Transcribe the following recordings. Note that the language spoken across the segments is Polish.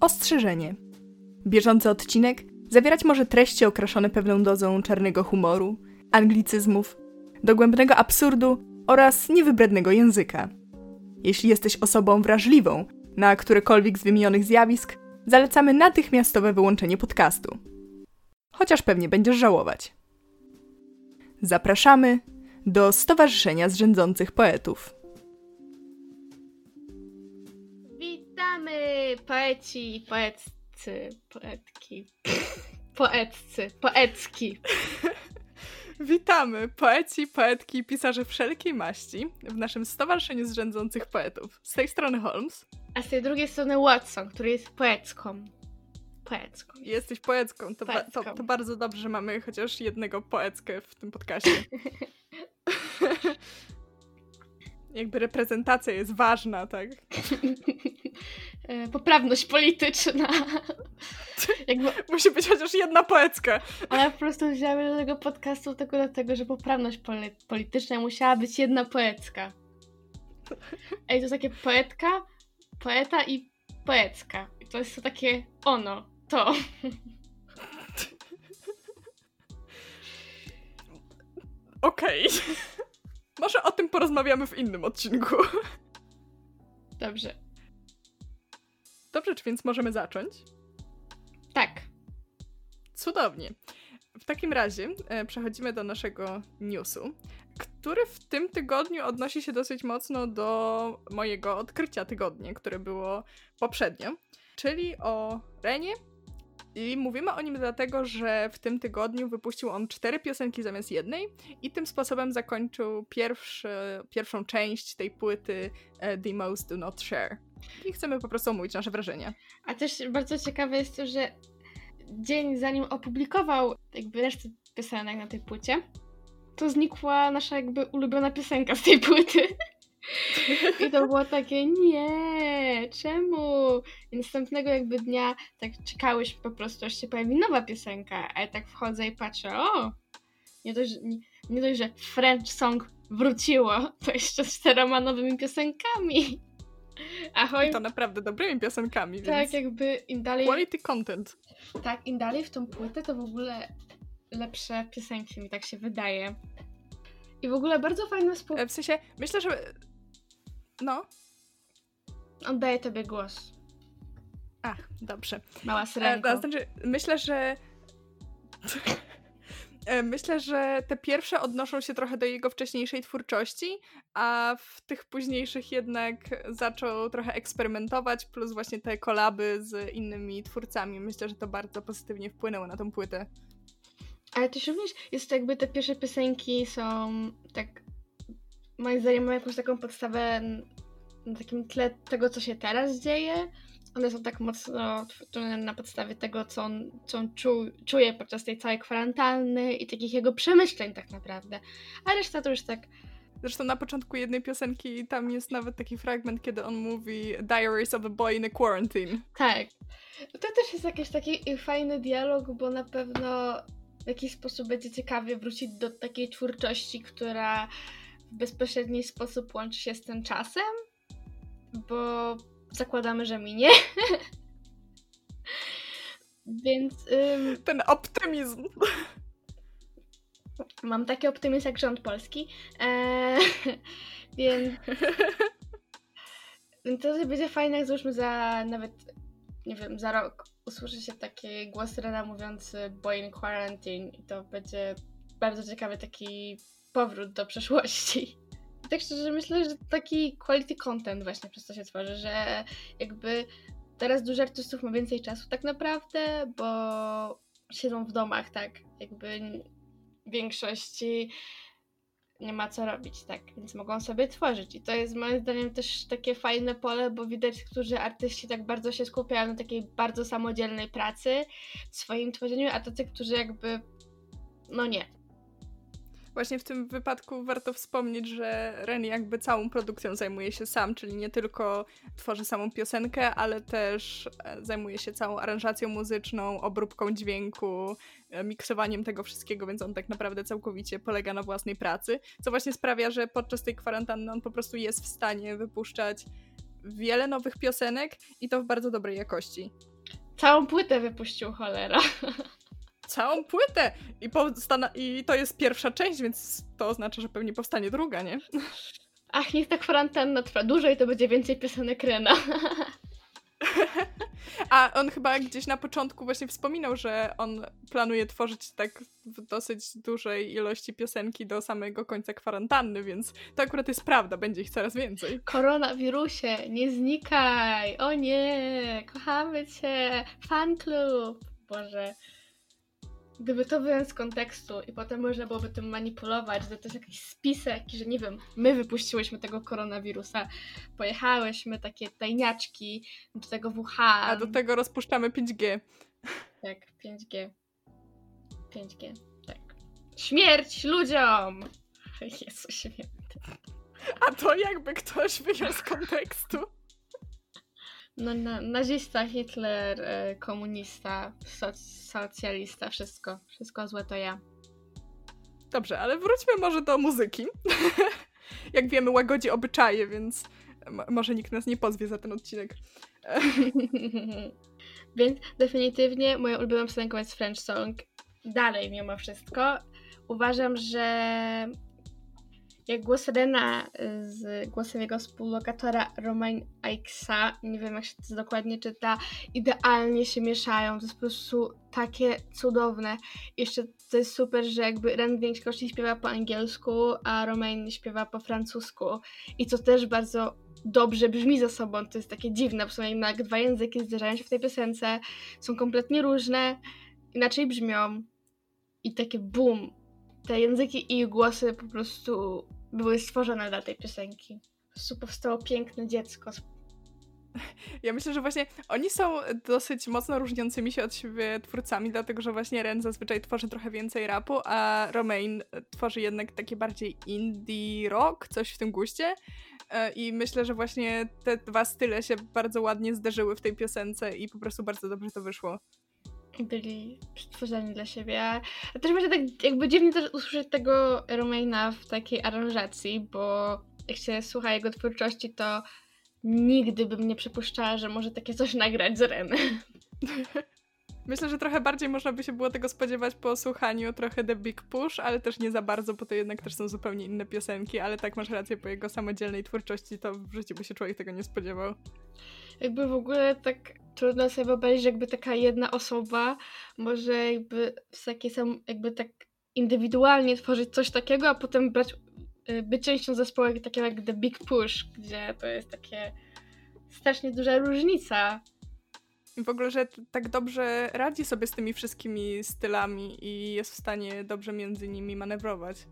Ostrzeżenie. Bieżący odcinek zawierać może treści okraszone pewną dozą czarnego humoru, anglicyzmów, dogłębnego absurdu oraz niewybrednego języka. Jeśli jesteś osobą wrażliwą na którekolwiek z wymienionych zjawisk, zalecamy natychmiastowe wyłączenie podcastu. Chociaż pewnie będziesz żałować. Zapraszamy do Stowarzyszenia Zrzędzących Poetów. Poeci, poetcy, poetki, poetcy, poecki. Witamy poeci, poetki i pisarze wszelkiej maści w naszym Stowarzyszeniu Zrzędzących Poetów. Z tej strony Holmes. A z tej drugiej strony Watson, który jest poecką. Poecką. Jesteś poecką. To, ba- to, to bardzo dobrze, że mamy chociaż jednego poeckę w tym podcaście. Jakby reprezentacja jest ważna, tak? E, Poprawność polityczna. Jakby, Musi być chociaż jedna poecka. ale po prostu wzięły do tego podcastu tylko dlatego, że poprawność poli- polityczna musiała być jedna poecka. Ej, to takie poetka, poeta i poecka. I to jest to takie ono, to. Okej. Może o tym porozmawiamy w innym odcinku. Dobrze. Dobrze, czy więc możemy zacząć? Tak. Cudownie. W takim razie e, przechodzimy do naszego newsu, który w tym tygodniu odnosi się dosyć mocno do mojego odkrycia tygodnia, które było poprzednio, czyli o Renie. I mówimy o nim dlatego, że w tym tygodniu wypuścił on cztery piosenki zamiast jednej i tym sposobem zakończył pierwszy, pierwszą część tej płyty e, The Most Do Not Share. I chcemy po prostu omówić nasze wrażenia. A też bardzo ciekawe jest to, że dzień zanim opublikował jakby resztę piosenek na tej płycie, to znikła nasza jakby ulubiona piosenka z tej płyty. I to było takie, nie, czemu? I następnego jakby dnia tak czekałyśmy po prostu, aż się pojawi nowa piosenka, a ja tak wchodzę i patrzę, o, nie dość, nie, nie dość, że French Song wróciło, to jeszcze z czteroma nowymi piosenkami. Ahoj, I to naprawdę dobrymi piosenkami, tak więc jakby im dalej... quality content. Tak, im dalej w tą płytę, to w ogóle lepsze piosenki mi tak się wydaje. I w ogóle bardzo fajna współpraca. E, W sensie, myślę, że... No. Oddaję tobie głos, Ach, dobrze. mała E, syrenko. to znaczy, myślę, że... E, Myślę, że te pierwsze odnoszą się trochę do jego wcześniejszej twórczości, a w tych późniejszych jednak zaczął trochę eksperymentować, plus właśnie te kolaby z innymi twórcami. Myślę, że to bardzo pozytywnie wpłynęło na tą płytę. Ale też również jest to jakby te pierwsze piosenki są tak, moim zdaniem mają jakąś taką podstawę na takim tle tego, co się teraz dzieje. One są tak mocno tworzone na podstawie tego, co on, co on czu, czuje podczas tej całej kwarantanny i takich jego przemyśleń tak naprawdę. A reszta to już tak Zresztą na początku jednej piosenki tam jest nawet taki fragment, kiedy on mówi Diaries of a Boy in a Quarantine. Tak. To też jest jakiś taki fajny dialog, bo na pewno w jakiś sposób będzie ciekawie wrócić do takiej twórczości, która w bezpośredni sposób łączy się z tym czasem, bo zakładamy, że minie. Więc ym, Ten optymizm. mam taki optymizm jak rząd polski. Eee, więc to będzie fajne, jak załóżmy za nawet, nie wiem, za rok usłyszy się taki głos Rena mówiący boy in quarantine i to będzie bardzo ciekawy taki powrót do przeszłości. Tak szczerze myślę, że taki quality content właśnie przez to się tworzy, że jakby teraz dużo artystów ma więcej czasu tak naprawdę, bo siedzą w domach, tak, jakby większości nie ma co robić, tak, więc mogą sobie tworzyć. I to jest moim zdaniem też takie fajne pole, bo widać, którzy artyści tak bardzo się skupiają na takiej bardzo samodzielnej pracy w swoim tworzeniu, a tacy, którzy jakby no nie. Właśnie w tym wypadku warto wspomnieć, że Ren jakby całą produkcją zajmuje się sam, czyli nie tylko tworzy samą piosenkę, ale też e, zajmuje się całą aranżacją muzyczną, obróbką dźwięku, e, miksowaniem tego wszystkiego, więc on tak naprawdę całkowicie polega na własnej pracy, co właśnie sprawia, że podczas tej kwarantanny on po prostu jest w stanie wypuszczać wiele nowych piosenek i to w bardzo dobrej jakości. Całą płytę wypuścił cholera. Całą płytę! I, powstana- I to jest pierwsza część, więc to oznacza, że pewnie powstanie druga, nie? Ach, niech ta kwarantanna trwa dłużej, to będzie więcej piosenek Rena. A on chyba gdzieś na początku właśnie wspominał, że on planuje tworzyć tak w dosyć dużej ilości piosenki do samego końca kwarantanny, więc to akurat jest prawda, będzie ich coraz więcej. Koronawirusie, nie znikaj! O nie! Kochamy cię! Fan club! Boże. Gdyby to wyjąć z kontekstu i potem można byłoby tym manipulować, że to jest jakiś spisek, że nie wiem, my wypuściłyśmy tego koronawirusa, pojechałyśmy takie tajniaczki do tego Wuhan. A do tego rozpuszczamy 5G. Tak, 5G. 5G, tak. Śmierć ludziom! Jezu, święty. A to jakby ktoś wyjął z kontekstu. No, na, nazista, Hitler, e, komunista, soc, socjalista, wszystko. Wszystko złe to ja. Dobrze, ale wróćmy może do muzyki. Jak wiemy, łagodzi obyczaje, więc może nikt nas nie pozwie za ten odcinek. więc definitywnie moją ulubioną piosenką jest French Song. Dalej, mimo wszystko. Uważam, że jak głos Rena y, z głosem jego współlokatora Romain Aixa, nie wiem jak się to dokładnie czyta, idealnie się mieszają. To jest po prostu takie cudowne. Jeszcze to jest super, że jakby Ren w większości śpiewa po angielsku, a Romain śpiewa po francusku. I to też bardzo dobrze brzmi ze sobą. To jest takie dziwne, są jednak dwa języki zderzają się w tej piosence, są kompletnie różne, inaczej brzmią. I takie boom, te języki i głosy po prostu były stworzone dla tej piosenki. Po prostu powstało piękne dziecko. Ja myślę, że właśnie oni są dosyć mocno różniącymi się od siebie twórcami, dlatego że właśnie Ren zazwyczaj tworzy trochę więcej rapu, a Romain tworzy jednak takie bardziej indie rock, coś w tym guście. E, I myślę, że właśnie te dwa style się bardzo ładnie zderzyły w tej piosence i po prostu bardzo dobrze to wyszło byli stworzeni dla siebie. A też będzie tak jakby dziwnie też usłyszeć tego Romaina w takiej aranżacji, bo jak się słucha jego twórczości, to nigdy bym nie przypuszczała, że może takie coś nagrać z Ren. Myślę, że trochę bardziej można by się było tego spodziewać po słuchaniu trochę The Big Push, ale też nie za bardzo, bo to jednak też są zupełnie inne piosenki, ale tak masz rację, po jego samodzielnej twórczości to w życiu by się człowiek tego nie spodziewał. Jakby w ogóle tak trudno sobie wyobrazić, że jakby taka jedna osoba może jakby w takie sam, jakby tak indywidualnie tworzyć coś takiego, a potem brać, y, być częścią zespołu takiego jak The Big Push, gdzie to jest takie strasznie duża różnica. W ogóle, że tak dobrze radzi sobie z tymi wszystkimi stylami i jest w stanie dobrze między nimi manewrować.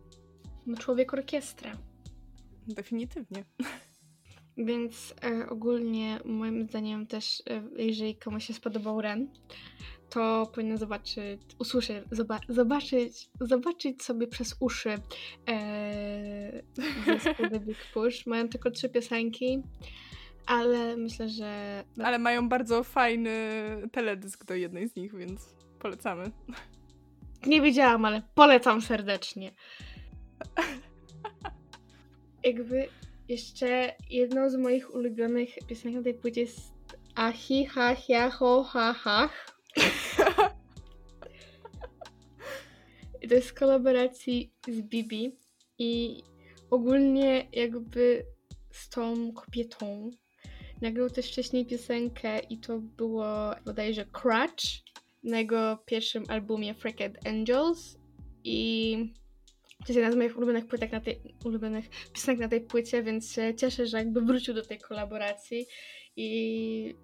No człowiek orkiestra. Definitywnie. Więc e, ogólnie moim zdaniem też, e, jeżeli komuś się spodobał Ren, to powinien zobaczyć, usłyszeć, zoba zobaczyć, zobaczyć sobie przez uszy e, zespół The Big Push. Mają tylko trzy piosenki, ale myślę, że... Ale mają bardzo fajny teledysk do jednej z nich, więc polecamy. Nie widziałam, ale polecam serdecznie. Jakby jeszcze jedną z moich ulubionych piosenek na tej płycie jest Ahi, ha, hia, ho, ha, hach. I to jest z kolaboracji z Bibi i ogólnie jakby z tą kobietą nagrał też wcześniej piosenkę i to było bodajże Crutch na jego pierwszym albumie Freaked Angels i to jest jedna z moich ulubionych płytek na tej, ulubionych piosenek na tej płycie, więc się cieszę, że jakby wrócił do tej kolaboracji i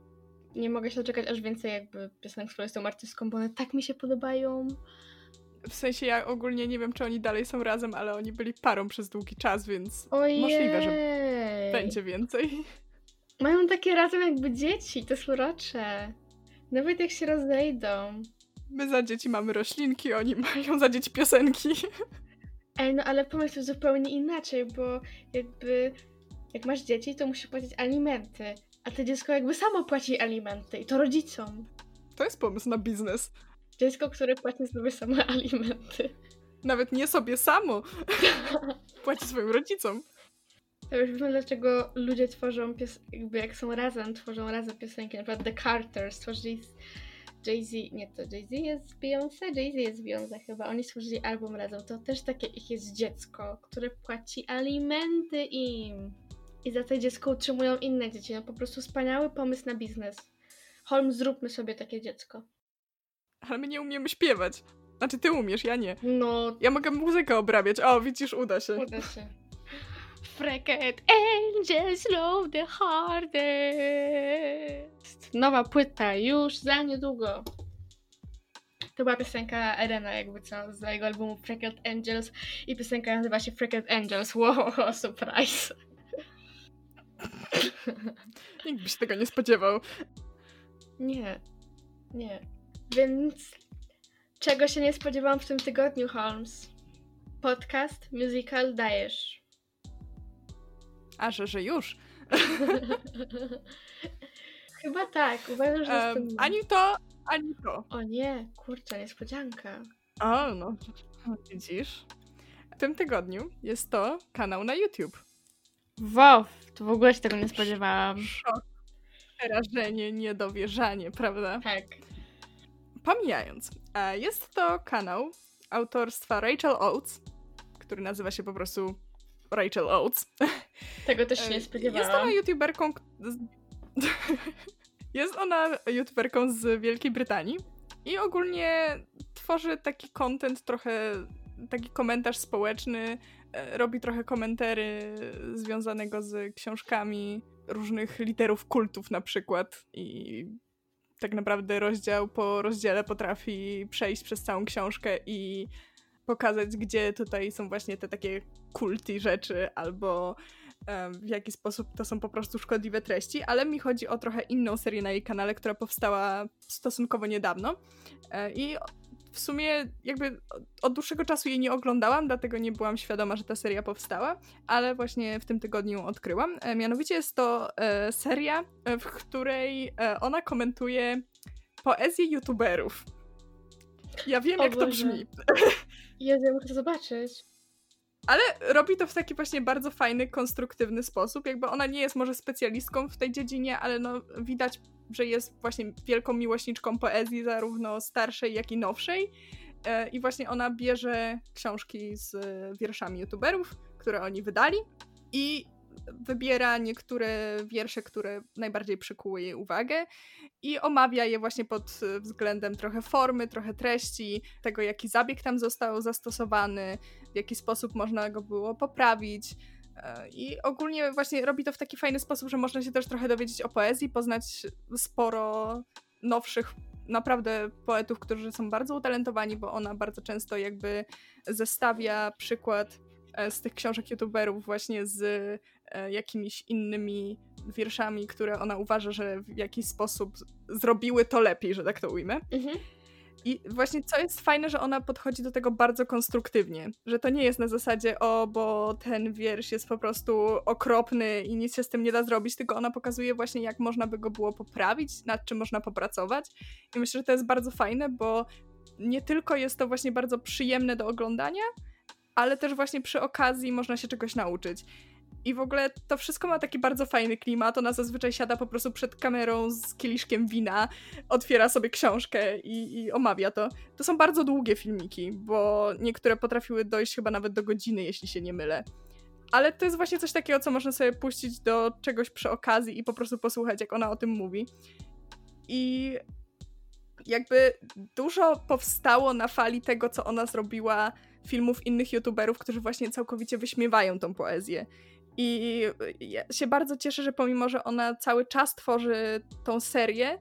nie mogę się doczekać aż więcej jakby piosenek, z którą jestem artystką, bo one tak mi się podobają. W sensie ja ogólnie nie wiem, czy oni dalej są razem, ale oni byli parą przez długi czas, więc Ojej. możliwe, że będzie więcej. Mają takie razem jakby dzieci, to jest urocze. Nawet jak się rozejdą. My za dzieci mamy roślinki, oni mają za dzieci piosenki. Ej, no ale pomyśl zupełnie inaczej, bo jakby jak masz dzieci, to musisz płacić alimenty, a to dziecko jakby samo płaci alimenty i to rodzicom. To jest pomysł na biznes. Dziecko, które płaci sobie same alimenty. Nawet nie sobie samo. płaci swoim rodzicom. To już wiem, dlaczego ludzie tworzą, pies- jakby jak są razem, tworzą razem piosenki. Na przykład The Carters stworzyli z Jay-Z, nie to Jay-Z jest z Beyoncé, Jay-Z jest z Beyoncé chyba. Oni stworzyli album razem. To też takie ich jest dziecko, które płaci alimenty im. I za to dziecko utrzymują inne dzieci. No po prostu wspaniały pomysł na biznes. Holmes, zróbmy sobie takie dziecko. Ale my nie umiemy śpiewać. Znaczy, ty umiesz, ja nie. No, Ja mogę muzykę obrabiać. O, widzisz, uda się. uda się. Freaket Angels Love the Hardest. Nowa płyta już za niedługo. To była piosenka Erena, jakby co, z jego albumu Freaket Angels i piosenka nazywa się Freaket Angels. Wow, surprise. Nikt by się tego nie spodziewał. Nie, nie. Więc czego się nie spodziewałam w tym tygodniu, Holmes? Podcast, musical dajesz. A, że, że już. Chyba tak, uważam, że Um, jestem... ani to, ani to. O nie, kurczę, niespodzianka. O, no. Widzisz? W tym tygodniu jest to kanał na YouTube. Wow, to w ogóle się tego nie spodziewałam. Szok. Przerażenie, niedowierzanie, prawda? Tak. Pomijając, e, jest to kanał autorstwa Rachel Oates, który nazywa się po prostu Rachel Oates. Tego też się nie E, Jest spodziewałam. ona youtuberką. Jest ona youtuberką z Wielkiej Brytanii i ogólnie tworzy taki content, trochę taki komentarz społeczny. e, Robi trochę komentary związanego z książkami różnych literów kultów na przykład i tak naprawdę rozdział po rozdziale potrafi przejść przez całą książkę i pokazać, gdzie tutaj są właśnie te takie kulty rzeczy, albo w jaki sposób to są po prostu szkodliwe treści, ale mi chodzi o trochę inną serię na jej kanale, która powstała stosunkowo niedawno E, i w sumie jakby od dłuższego czasu jej nie oglądałam, dlatego nie byłam świadoma, że ta seria powstała, ale właśnie w tym tygodniu ją odkryłam. E, Mianowicie jest to e, seria, w której ona komentuje poezję youtuberów. Ja wiem, O jak to brzmi. Jezu, ja muszę zobaczyć. Ale robi to w taki właśnie bardzo fajny, konstruktywny sposób. Jakby ona nie jest może specjalistką w tej dziedzinie, ale no widać, że jest właśnie wielką miłośniczką poezji, zarówno starszej, jak i nowszej. E, I właśnie ona bierze książki z e, wierszami youtuberów, które oni wydali i wybiera niektóre wiersze, które najbardziej przykuły jej uwagę i omawia je właśnie pod e, względem trochę formy, trochę treści, tego jaki zabieg tam został zastosowany, w jaki sposób można go było poprawić. E, I ogólnie właśnie robi to w taki fajny sposób, że można się też trochę dowiedzieć o poezji, poznać sporo nowszych naprawdę poetów, którzy są bardzo utalentowani, bo ona bardzo często jakby zestawia przykład z tych książek youtuberów właśnie z e, jakimiś innymi wierszami, które ona uważa, że w jakiś sposób zrobiły to lepiej, że tak to ujmę. Mhm. I właśnie co jest fajne, że ona podchodzi do tego bardzo konstruktywnie. Że to nie jest na zasadzie, o, bo ten wiersz jest po prostu okropny i nic się z tym nie da zrobić, tylko ona pokazuje właśnie, jak można by go było poprawić, nad czym można popracować. I myślę, że to jest bardzo fajne, bo nie tylko jest to właśnie bardzo przyjemne do oglądania, ale też właśnie przy okazji można się czegoś nauczyć. I w ogóle to wszystko ma taki bardzo fajny klimat. Ona zazwyczaj siada po prostu przed kamerą z kieliszkiem wina, otwiera sobie książkę i, i omawia to. To są bardzo długie filmiki, bo niektóre potrafiły dojść chyba nawet do godziny, jeśli się nie mylę. Ale to jest właśnie coś takiego, co można sobie puścić do czegoś przy okazji i po prostu posłuchać, jak ona o tym mówi. I jakby dużo powstało na fali tego, co ona zrobiła, filmów innych youtuberów, którzy właśnie całkowicie wyśmiewają tą poezję. I ja się bardzo cieszę, że pomimo, że ona cały czas tworzy tą serię,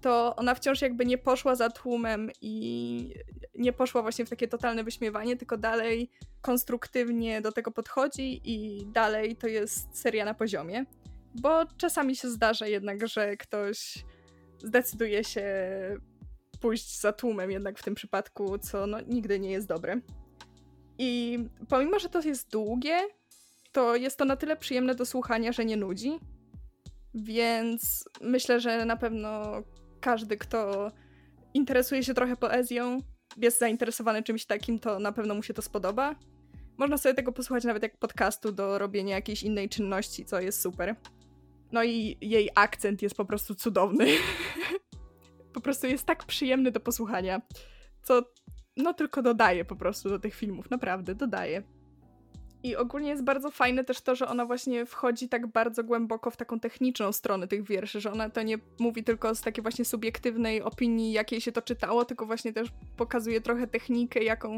to ona wciąż jakby nie poszła za tłumem i nie poszła właśnie w takie totalne wyśmiewanie, tylko dalej konstruktywnie do tego podchodzi i dalej to jest seria na poziomie. Bo czasami się zdarza jednak, że ktoś zdecyduje się pójść za tłumem jednak w tym przypadku, co no, nigdy nie jest dobre. I pomimo, że to jest długie, to jest to na tyle przyjemne do słuchania, że nie nudzi. Więc myślę, że na pewno każdy, kto interesuje się trochę poezją, jest zainteresowany czymś takim, to na pewno mu się to spodoba. Można sobie tego posłuchać nawet jak podcastu do robienia jakiejś innej czynności, co jest super. No i jej akcent jest po prostu cudowny. po prostu jest tak przyjemny do posłuchania, co no tylko dodaje po prostu do tych filmów, naprawdę dodaje. I ogólnie jest bardzo fajne też to, że ona właśnie wchodzi tak bardzo głęboko w taką techniczną stronę tych wierszy, że ona to nie mówi tylko z takiej właśnie subiektywnej opinii, jakiej się to czytało, tylko właśnie też pokazuje trochę technikę, jaką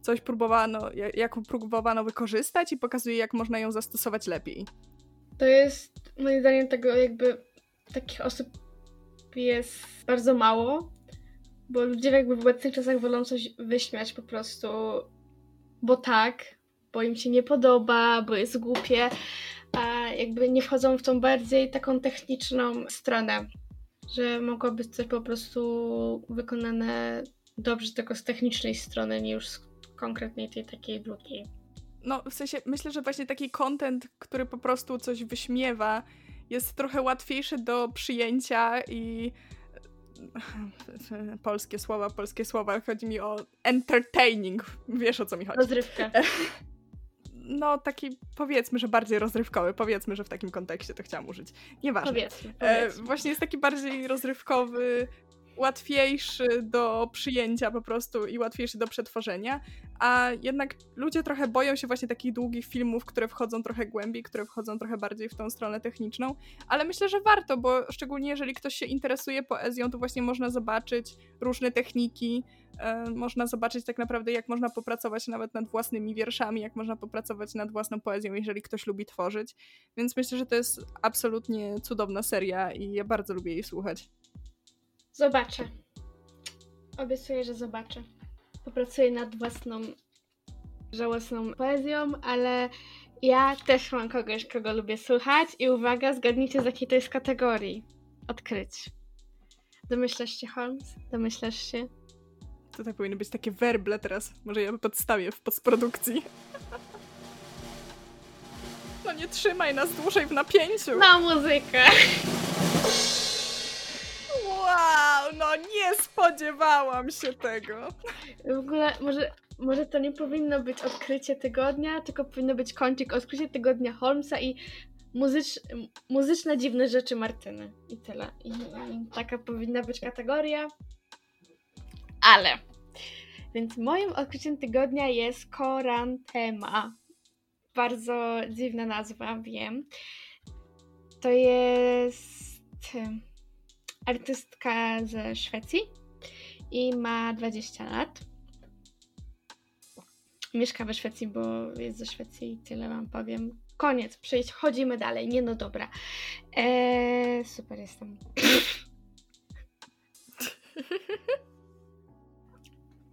coś próbowano, jaką próbowano wykorzystać i pokazuje, jak można ją zastosować lepiej. To jest moim zdaniem tego jakby takich osób jest bardzo mało, bo ludzie jakby w obecnych czasach wolą coś wyśmiać po prostu, bo tak, bo im się nie podoba, bo jest głupie, a jakby nie wchodzą w tą bardziej taką techniczną stronę, że mogło być coś po prostu wykonane dobrze tylko z technicznej strony, nie już z konkretnej tej takiej drugiej. No, w sensie myślę, że właśnie taki content, który po prostu coś wyśmiewa, jest trochę łatwiejszy do przyjęcia i polskie słowa, polskie słowa, chodzi mi o entertaining, wiesz o co mi chodzi. Rozrywka. no taki powiedzmy, że bardziej rozrywkowy, powiedzmy, że w takim kontekście to chciałam użyć. Nieważne. Powiedzmy, powiedzmy. E, właśnie jest taki bardziej rozrywkowy, łatwiejszy do przyjęcia po prostu i łatwiejszy do przetworzenia, a jednak ludzie trochę boją się właśnie takich długich filmów, które wchodzą trochę głębiej, które wchodzą trochę bardziej w tą stronę techniczną, ale myślę, że warto, bo szczególnie jeżeli ktoś się interesuje poezją, to właśnie można zobaczyć różne techniki, e, można zobaczyć tak naprawdę, jak można popracować nawet nad własnymi wierszami, jak można popracować nad własną poezją, jeżeli ktoś lubi tworzyć, więc myślę, że to jest absolutnie cudowna seria i ja bardzo lubię jej słuchać. Zobaczę. Obiecuję, że zobaczę. Popracuję nad własną żałosną poezją, ale ja też mam kogoś, kogo lubię słuchać i uwaga, zgadnijcie z jakiej to jest kategorii. Odkryć. Domyślasz się, Holmes? Domyślasz się? Tutaj powinny być takie werble teraz. Może ja podstawię w postprodukcji. No nie trzymaj nas dłużej w napięciu. Na muzykę. No nie spodziewałam się tego. W ogóle może, może to nie powinno być odkrycie tygodnia, tylko powinno być kącik odkrycie tygodnia Holmesa i muzycz, muzyczne dziwne rzeczy Martyny. I tyle. I, I taka powinna być kategoria. Ale. Więc moim odkryciem tygodnia jest Korantema. Bardzo dziwna nazwa, wiem. To jest artystka ze Szwecji i ma 20 lat. Mieszka we Szwecji, bo jest ze Szwecji i tyle wam powiem. Koniec, przejść, chodzimy dalej. Nie no dobra. Eee, super jestem.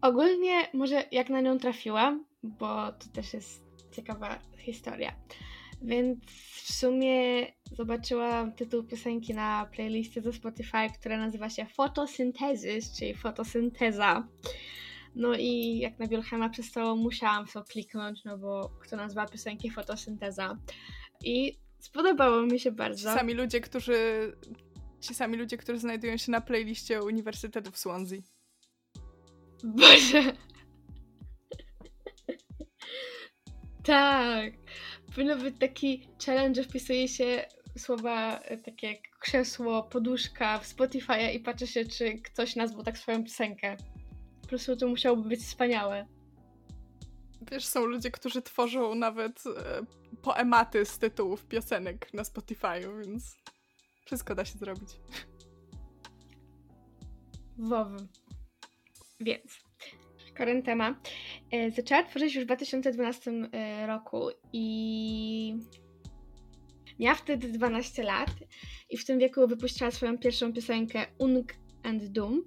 Ogólnie może jak na nią trafiłam, bo to też jest ciekawa historia. Więc w sumie zobaczyłam tytuł piosenki na playlistie ze Spotify, która nazywa się Photosynthesis, czyli fotosynteza. No i jak na Wilhelma przestało, musiałam w to kliknąć, no bo kto nazwa piosenki fotosynteza. I spodobało mi się bardzo. Ci sami ludzie, którzy ci sami ludzie, którzy znajdują się na playliście Uniwersytetu w Swansea. Boże. tak. Powinno być taki challenge, że wpisuje się słowa e, takie jak krzesło, poduszka w Spotify i patrzy się, czy ktoś nazwał tak swoją piosenkę. Po prostu to musiałoby być wspaniałe. Wiesz, są ludzie, którzy tworzą nawet e, poematy z tytułów piosenek na Spotify'u, więc wszystko da się zrobić. Wow. Więc Korentema, e, zaczęła tworzyć już w 2012 e, roku i miała wtedy 12 lat i w tym wieku wypuściła swoją pierwszą piosenkę Ung and Doom.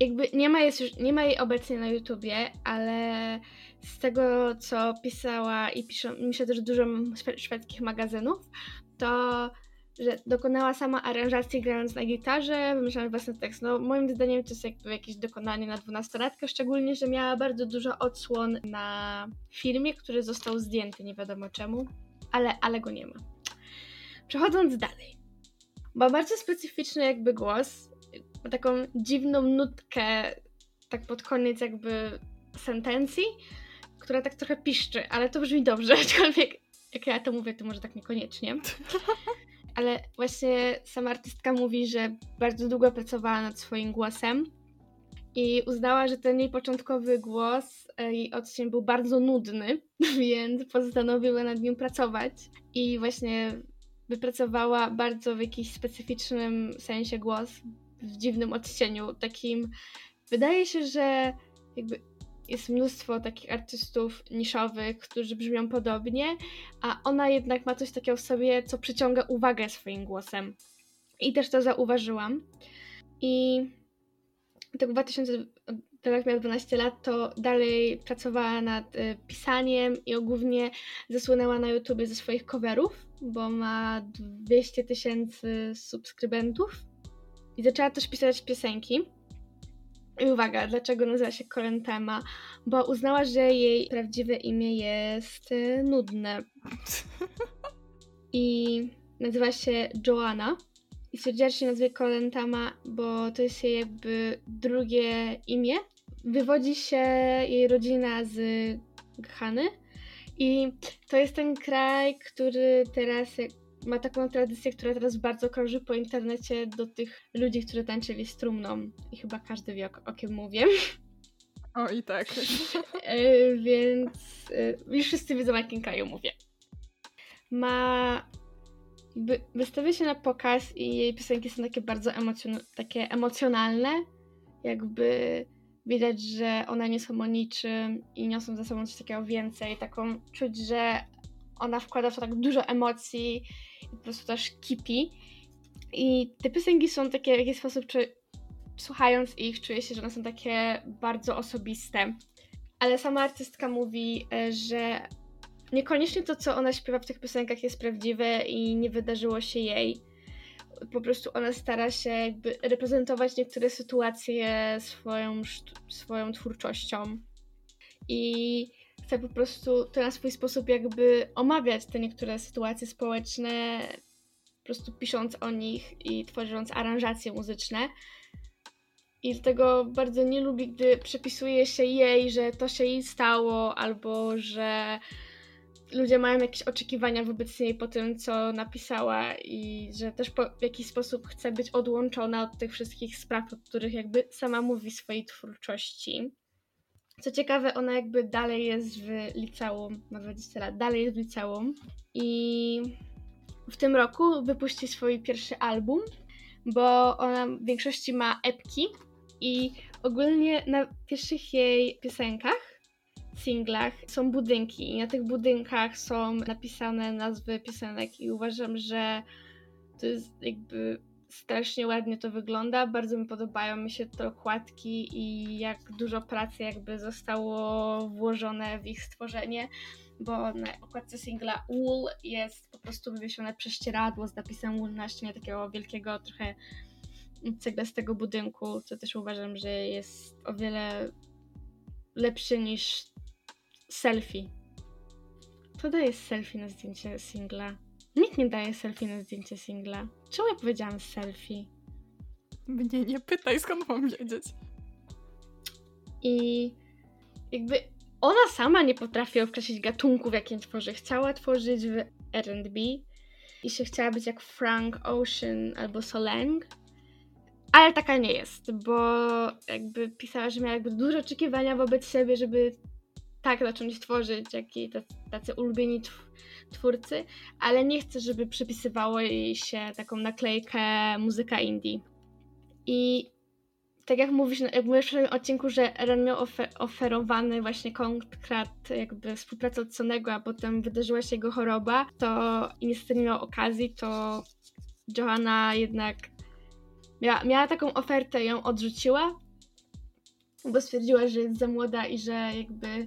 Jakby nie ma, jest już, nie ma jej obecnie na YouTubie, ale z tego co pisała i piszą, myślę też dużo szwedzkich magazynów, to że dokonała sama aranżacji grając na gitarze, wymyślając własny tekst. No moim zdaniem to jest jakby jakieś dokonanie na dwunastolatkę, szczególnie, że miała bardzo dużo odsłon na filmie, który został zdjęty, nie wiadomo czemu, ale, ale go nie ma. Przechodząc dalej. Ma bardzo specyficzny jakby głos, ma taką dziwną nutkę tak pod koniec jakby sentencji która tak trochę piszczy, ale to brzmi dobrze, aczkolwiek jak ja to mówię, to może tak niekoniecznie. Ale właśnie sama artystka mówi, że bardzo długo pracowała nad swoim głosem i uznała, że ten jej początkowy głos, e, jej odcień był bardzo nudny, więc postanowiła nad nim pracować i właśnie wypracowała bardzo w jakiś specyficznym sensie głos w dziwnym odcieniu, takim wydaje się, że jakby jest mnóstwo takich artystów niszowych, którzy brzmią podobnie, a ona jednak ma coś takiego w sobie, co przyciąga uwagę swoim głosem. I też to zauważyłam. I tak w 2000, jak miała 12 lat, to dalej pracowała nad y, pisaniem i głównie zasłynęła na YouTubie ze swoich coverów, bo ma 200 tysięcy subskrybentów. I zaczęła też pisać piosenki. I uwaga, dlaczego nazywa się Kolentema? Bo uznała, że jej prawdziwe imię jest y, nudne. I nazywa się Joanna. I stwierdziła, że się Kolentama, bo to jest jej jakby drugie imię. Wywodzi się jej rodzina z Ghany. I to jest ten kraj, który teraz ma taką tradycję, która teraz bardzo krąży po internecie do tych ludzi, którzy tańczyli z trumną. I chyba każdy wie, o, o kim mówię. O, i tak. e, więc e, już wszyscy wiedzą, o jakim kraju mówię. Ma... Jakby wystawia się na pokaz i jej piosenki są takie bardzo emocjon takie emocjonalne. Jakby widać, że one nie są o niczym i niosą ze sobą coś takiego więcej. Taką czuć, że ona wkłada w to tak dużo emocji i po prostu też kipi. I te piosenki są takie w jakiś sposób, czy słuchając ich, czuję się, że one są takie bardzo osobiste. Ale sama artystka mówi, e, że niekoniecznie to, co ona śpiewa w tych piosenkach jest prawdziwe i nie wydarzyło się jej. Po prostu ona stara się jakby reprezentować niektóre sytuacje swoją, swoją twórczością. I chce po prostu to na swój sposób jakby omawiać te niektóre sytuacje społeczne, po prostu pisząc o nich i tworząc aranżacje muzyczne. I dlatego bardzo nie lubi, gdy przepisuje się jej, że to się jej stało, albo że ludzie mają jakieś oczekiwania wobec niej po tym, co napisała, i że też w jakiś sposób chce być odłączona od tych wszystkich spraw, o których jakby sama mówi swojej twórczości. Co ciekawe, ona jakby dalej jest w liceum, ma 20 lat, dalej jest w liceum i w tym roku wypuści swój pierwszy album, bo ona w większości ma epki i ogólnie na pierwszych jej piosenkach, singlach są budynki i na tych budynkach są napisane nazwy piosenek i uważam, że to jest jakby strasznie ładnie to wygląda. Bardzo mi podobają mi się te okładki i jak dużo pracy jakby zostało włożone w ich stworzenie, bo na okładce singla Wool jest po prostu wywiesione prześcieradło z napisem Wool na ścianie takiego wielkiego, trochę ceglastego budynku, co też uważam, że jest o wiele lepszy niż selfie. To daje selfie na zdjęcie singla. Nikt nie daje selfie na zdjęcie singla. Czemu ja powiedziałam selfie? Mnie nie pytaj, skąd mam wiedzieć. I jakby ona sama nie potrafi określić gatunków, jakie tworzy. Chciała tworzyć w R&B i się chciała być jak Frank Ocean albo Solang, ale taka nie jest, bo jakby pisała, że miała jakby duże oczekiwania wobec siebie, żeby tak zacząć tworzyć, jak tacy, tacy ulubieni twórcy, ale nie chcę, żeby przypisywało jej się taką naklejkę muzyka indie. I tak jak mówisz, jak mówisz w tym odcinku, że Ren miał ofer oferowany właśnie kontrakt jakby współpracowanego, a potem wydarzyła się jego choroba, to i niestety nie miał okazji, to Johanna jednak miała, miała taką ofertę, ją odrzuciła, bo stwierdziła, że jest za młoda i że jakby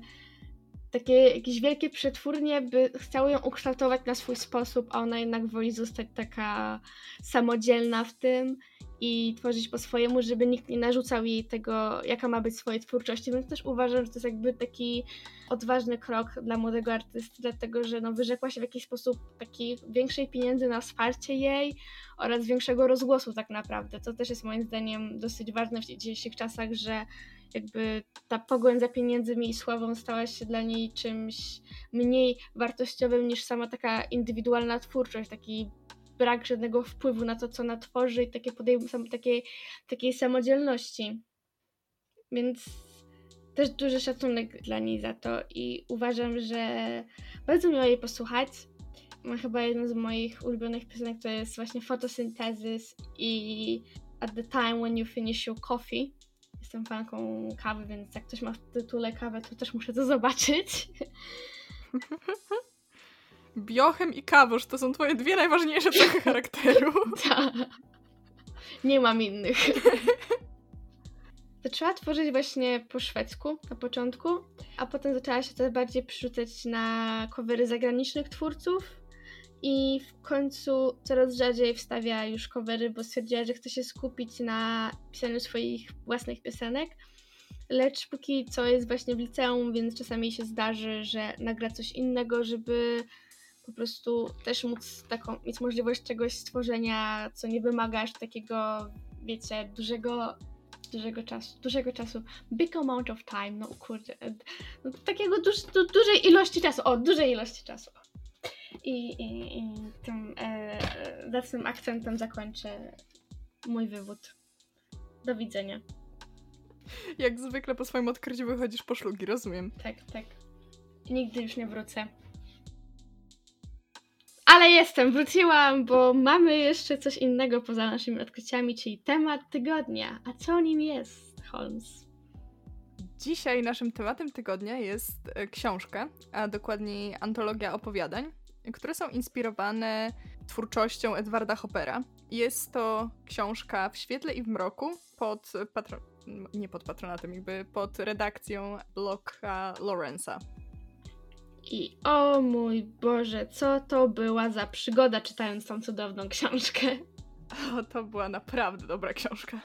takie jakieś wielkie przetwórnie by chciały ją ukształtować na swój sposób, a ona jednak woli zostać taka samodzielna w tym i tworzyć po swojemu, żeby nikt nie narzucał jej tego, jaka ma być swojej twórczości. Więc też uważam, że to jest jakby taki odważny krok dla młodego artysty, dlatego że no, wyrzekła się w jakiś sposób takich większej pieniędzy na wsparcie jej oraz większego rozgłosu tak naprawdę, co też jest moim zdaniem dosyć ważne w dzisiejszych czasach, że jakby ta pogoń za pieniędzmi i sławą stała się dla niej czymś mniej wartościowym niż sama taka indywidualna twórczość, taki brak żadnego wpływu na to, co ona tworzy i takie podejm- takiej, takiej samodzielności. Więc też duży szacunek dla niej za to i uważam, że bardzo miło jej posłuchać. Ma chyba jedną z moich ulubionych piosenek to jest właśnie Photosynthesis i At the Time When You Finish Your Coffee. Jestem fanką kawy, więc jak ktoś ma w tytule kawę, to też muszę to zobaczyć. Biochem i kawosz to są twoje dwie najważniejsze cechy charakteru. Tak. Nie mam innych. Zaczęła tworzyć właśnie po szwedzku na początku, a potem zaczęła się też bardziej przerzucać na covery zagranicznych twórców i w końcu coraz rzadziej wstawia już covery, bo stwierdziła, że chce się skupić na pisaniu swoich własnych piosenek. Lecz póki co jest właśnie w liceum, więc czasami się zdarzy, że nagra coś innego, żeby po prostu też móc taką, mieć możliwość czegoś stworzenia, co nie wymaga aż takiego, wiecie, dużego dużego czasu, dużego czasu, big amount of time, no kurde, no, takiego duż, du, dużej ilości czasu, o, dużej ilości czasu. I, i, i tym e, zacnym akcentem zakończę mój wywód. Do widzenia. Jak zwykle po swoim odkryciu wychodzisz po szlugi, rozumiem. Tak, tak. Nigdy już nie wrócę. Ale jestem, wróciłam, bo mamy jeszcze coś innego poza naszymi odkryciami, czyli temat tygodnia. A co nim jest, Holmes? Dzisiaj naszym tematem tygodnia jest e, książka, a dokładniej antologia opowiadań, które są inspirowane twórczością Edwarda Hoppera. Jest to książka w świetle i w mroku pod patro... nie pod patronatem, jakby pod redakcją Blocka Lawrence'a. I o mój Boże, co to była za przygoda czytając tą cudowną książkę. O, to była naprawdę dobra książka.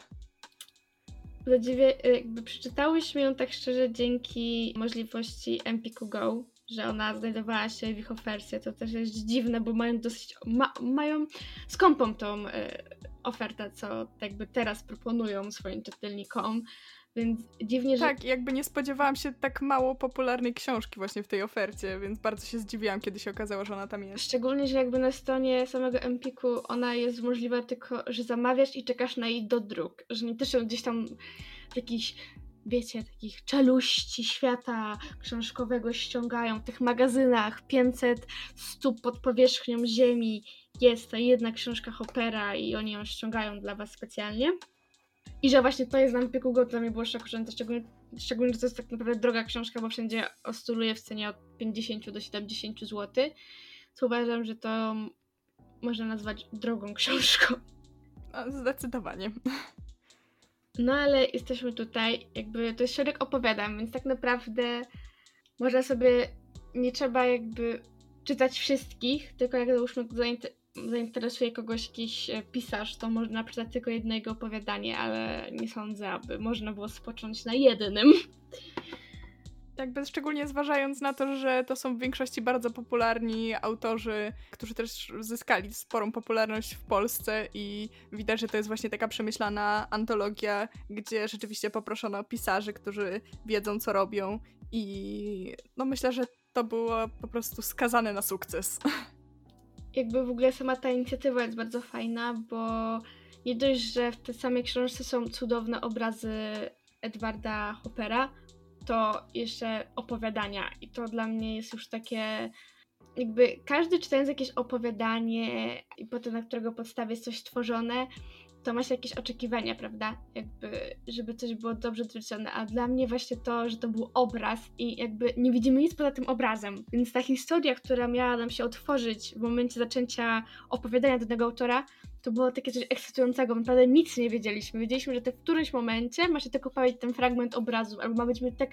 Zadziwie, jakby przeczytałyśmy ją tak szczerze dzięki możliwości Empiku Go, że ona znajdowała się w ich ofercie. To też jest dziwne, bo mają dosyć, ma, mają skąpą tą y, ofertę, co jakby teraz proponują swoim czytelnikom. Więc dziwnie, że. Tak, jakby nie spodziewałam się tak mało popularnej książki właśnie w tej ofercie, więc bardzo się zdziwiłam, kiedy się okazało, że ona tam jest. Szczególnie, że jakby na stronie samego Empiku ona jest możliwa tylko, że zamawiasz i czekasz na jej dodruk. Że nie też ją gdzieś tam w jakichś, wiecie, takich czeluści świata książkowego ściągają. W tych magazynach 500 stóp pod powierzchnią ziemi jest ta jedna książka Hoppera i oni ją ściągają dla was specjalnie. I że właśnie to jest na Empiku Go, dla mnie było szokujące, szczególnie, szczególnie, że to jest tak naprawdę droga książka, bo wszędzie oscyluje w cenie od 50 do 70 zł, co uważam, że to można nazwać drogą książką. Zdecydowanie. No ale jesteśmy tutaj, jakby to jest szereg opowiadań, więc tak naprawdę można sobie, nie trzeba jakby czytać wszystkich, tylko jak załóżmy zainteresuje kogoś jakiś e, pisarz, to można napisać tylko jednego opowiadanie, ale nie sądzę, aby można było spocząć na jednym. Jakby szczególnie zważając na to, że to są w większości bardzo popularni autorzy, którzy też zyskali sporą popularność w Polsce i widać, że to jest właśnie taka przemyślana antologia, gdzie rzeczywiście poproszono pisarzy, którzy wiedzą co robią i no myślę, że to było po prostu skazane na sukces. jakby w ogóle sama ta inicjatywa jest bardzo fajna, bo nie dość, że w tej samej książce są cudowne obrazy Edwarda Hoppera, to jeszcze opowiadania. I to dla mnie jest już takie. Jakby każdy czytając jakieś opowiadanie i potem na którego podstawie jest coś tworzone, to ma się jakieś oczekiwania, prawda? Jakby, żeby coś było dobrze zwrócone, a dla mnie właśnie to, że to był obraz i jakby nie widzimy nic poza tym obrazem, więc ta historia, która miała nam się otworzyć w momencie zaczęcia opowiadania danego autora, to było takie coś ekscytującego, naprawdę nic nie wiedzieliśmy. Wiedzieliśmy, że to w którymś momencie ma się tylko pojawić ten fragment obrazu, albo ma być tak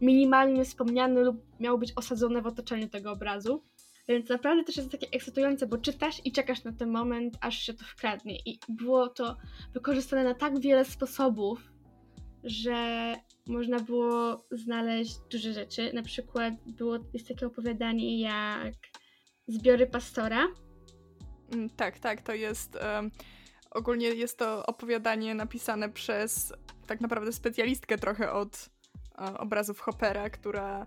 minimalnie wspomniany lub miał być osadzony w otoczeniu tego obrazu. Więc naprawdę też jest takie ekscytujące, bo czytasz i czekasz na ten moment, aż się to wkradnie. I było to wykorzystane na tak wiele sposobów, że można było znaleźć duże rzeczy. Na przykład było, jest takie opowiadanie jak Zbiory Pastora. Mm, tak, tak, to jest. Um, ogólnie jest to opowiadanie napisane przez tak naprawdę specjalistkę trochę od e, obrazów Hoppera, która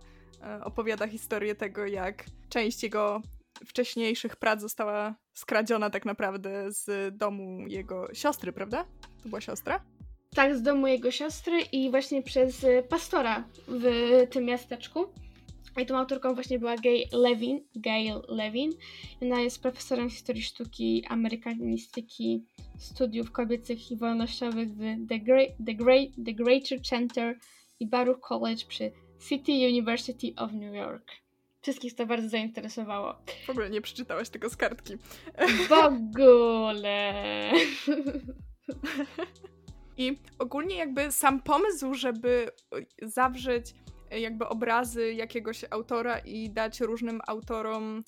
opowiada historię tego, jak część jego wcześniejszych prac została skradziona tak naprawdę z domu jego siostry, prawda? To była siostra? Tak, z domu jego siostry i właśnie przez pastora w tym miasteczku. I tą autorką właśnie była Gail Levin. Gail Levin. Ona jest profesorem historii sztuki, amerykanistyki, studiów kobiecych i wolnościowych w The, Great, The, Great, The Greater Center i Baruch College przy City University of New York. Wszystkich to bardzo zainteresowało. W ogóle nie przeczytałaś tego z kartki. W ogóle. I ogólnie jakby sam pomysł, żeby zawrzeć jakby obrazy jakiegoś autora i dać różnym autorom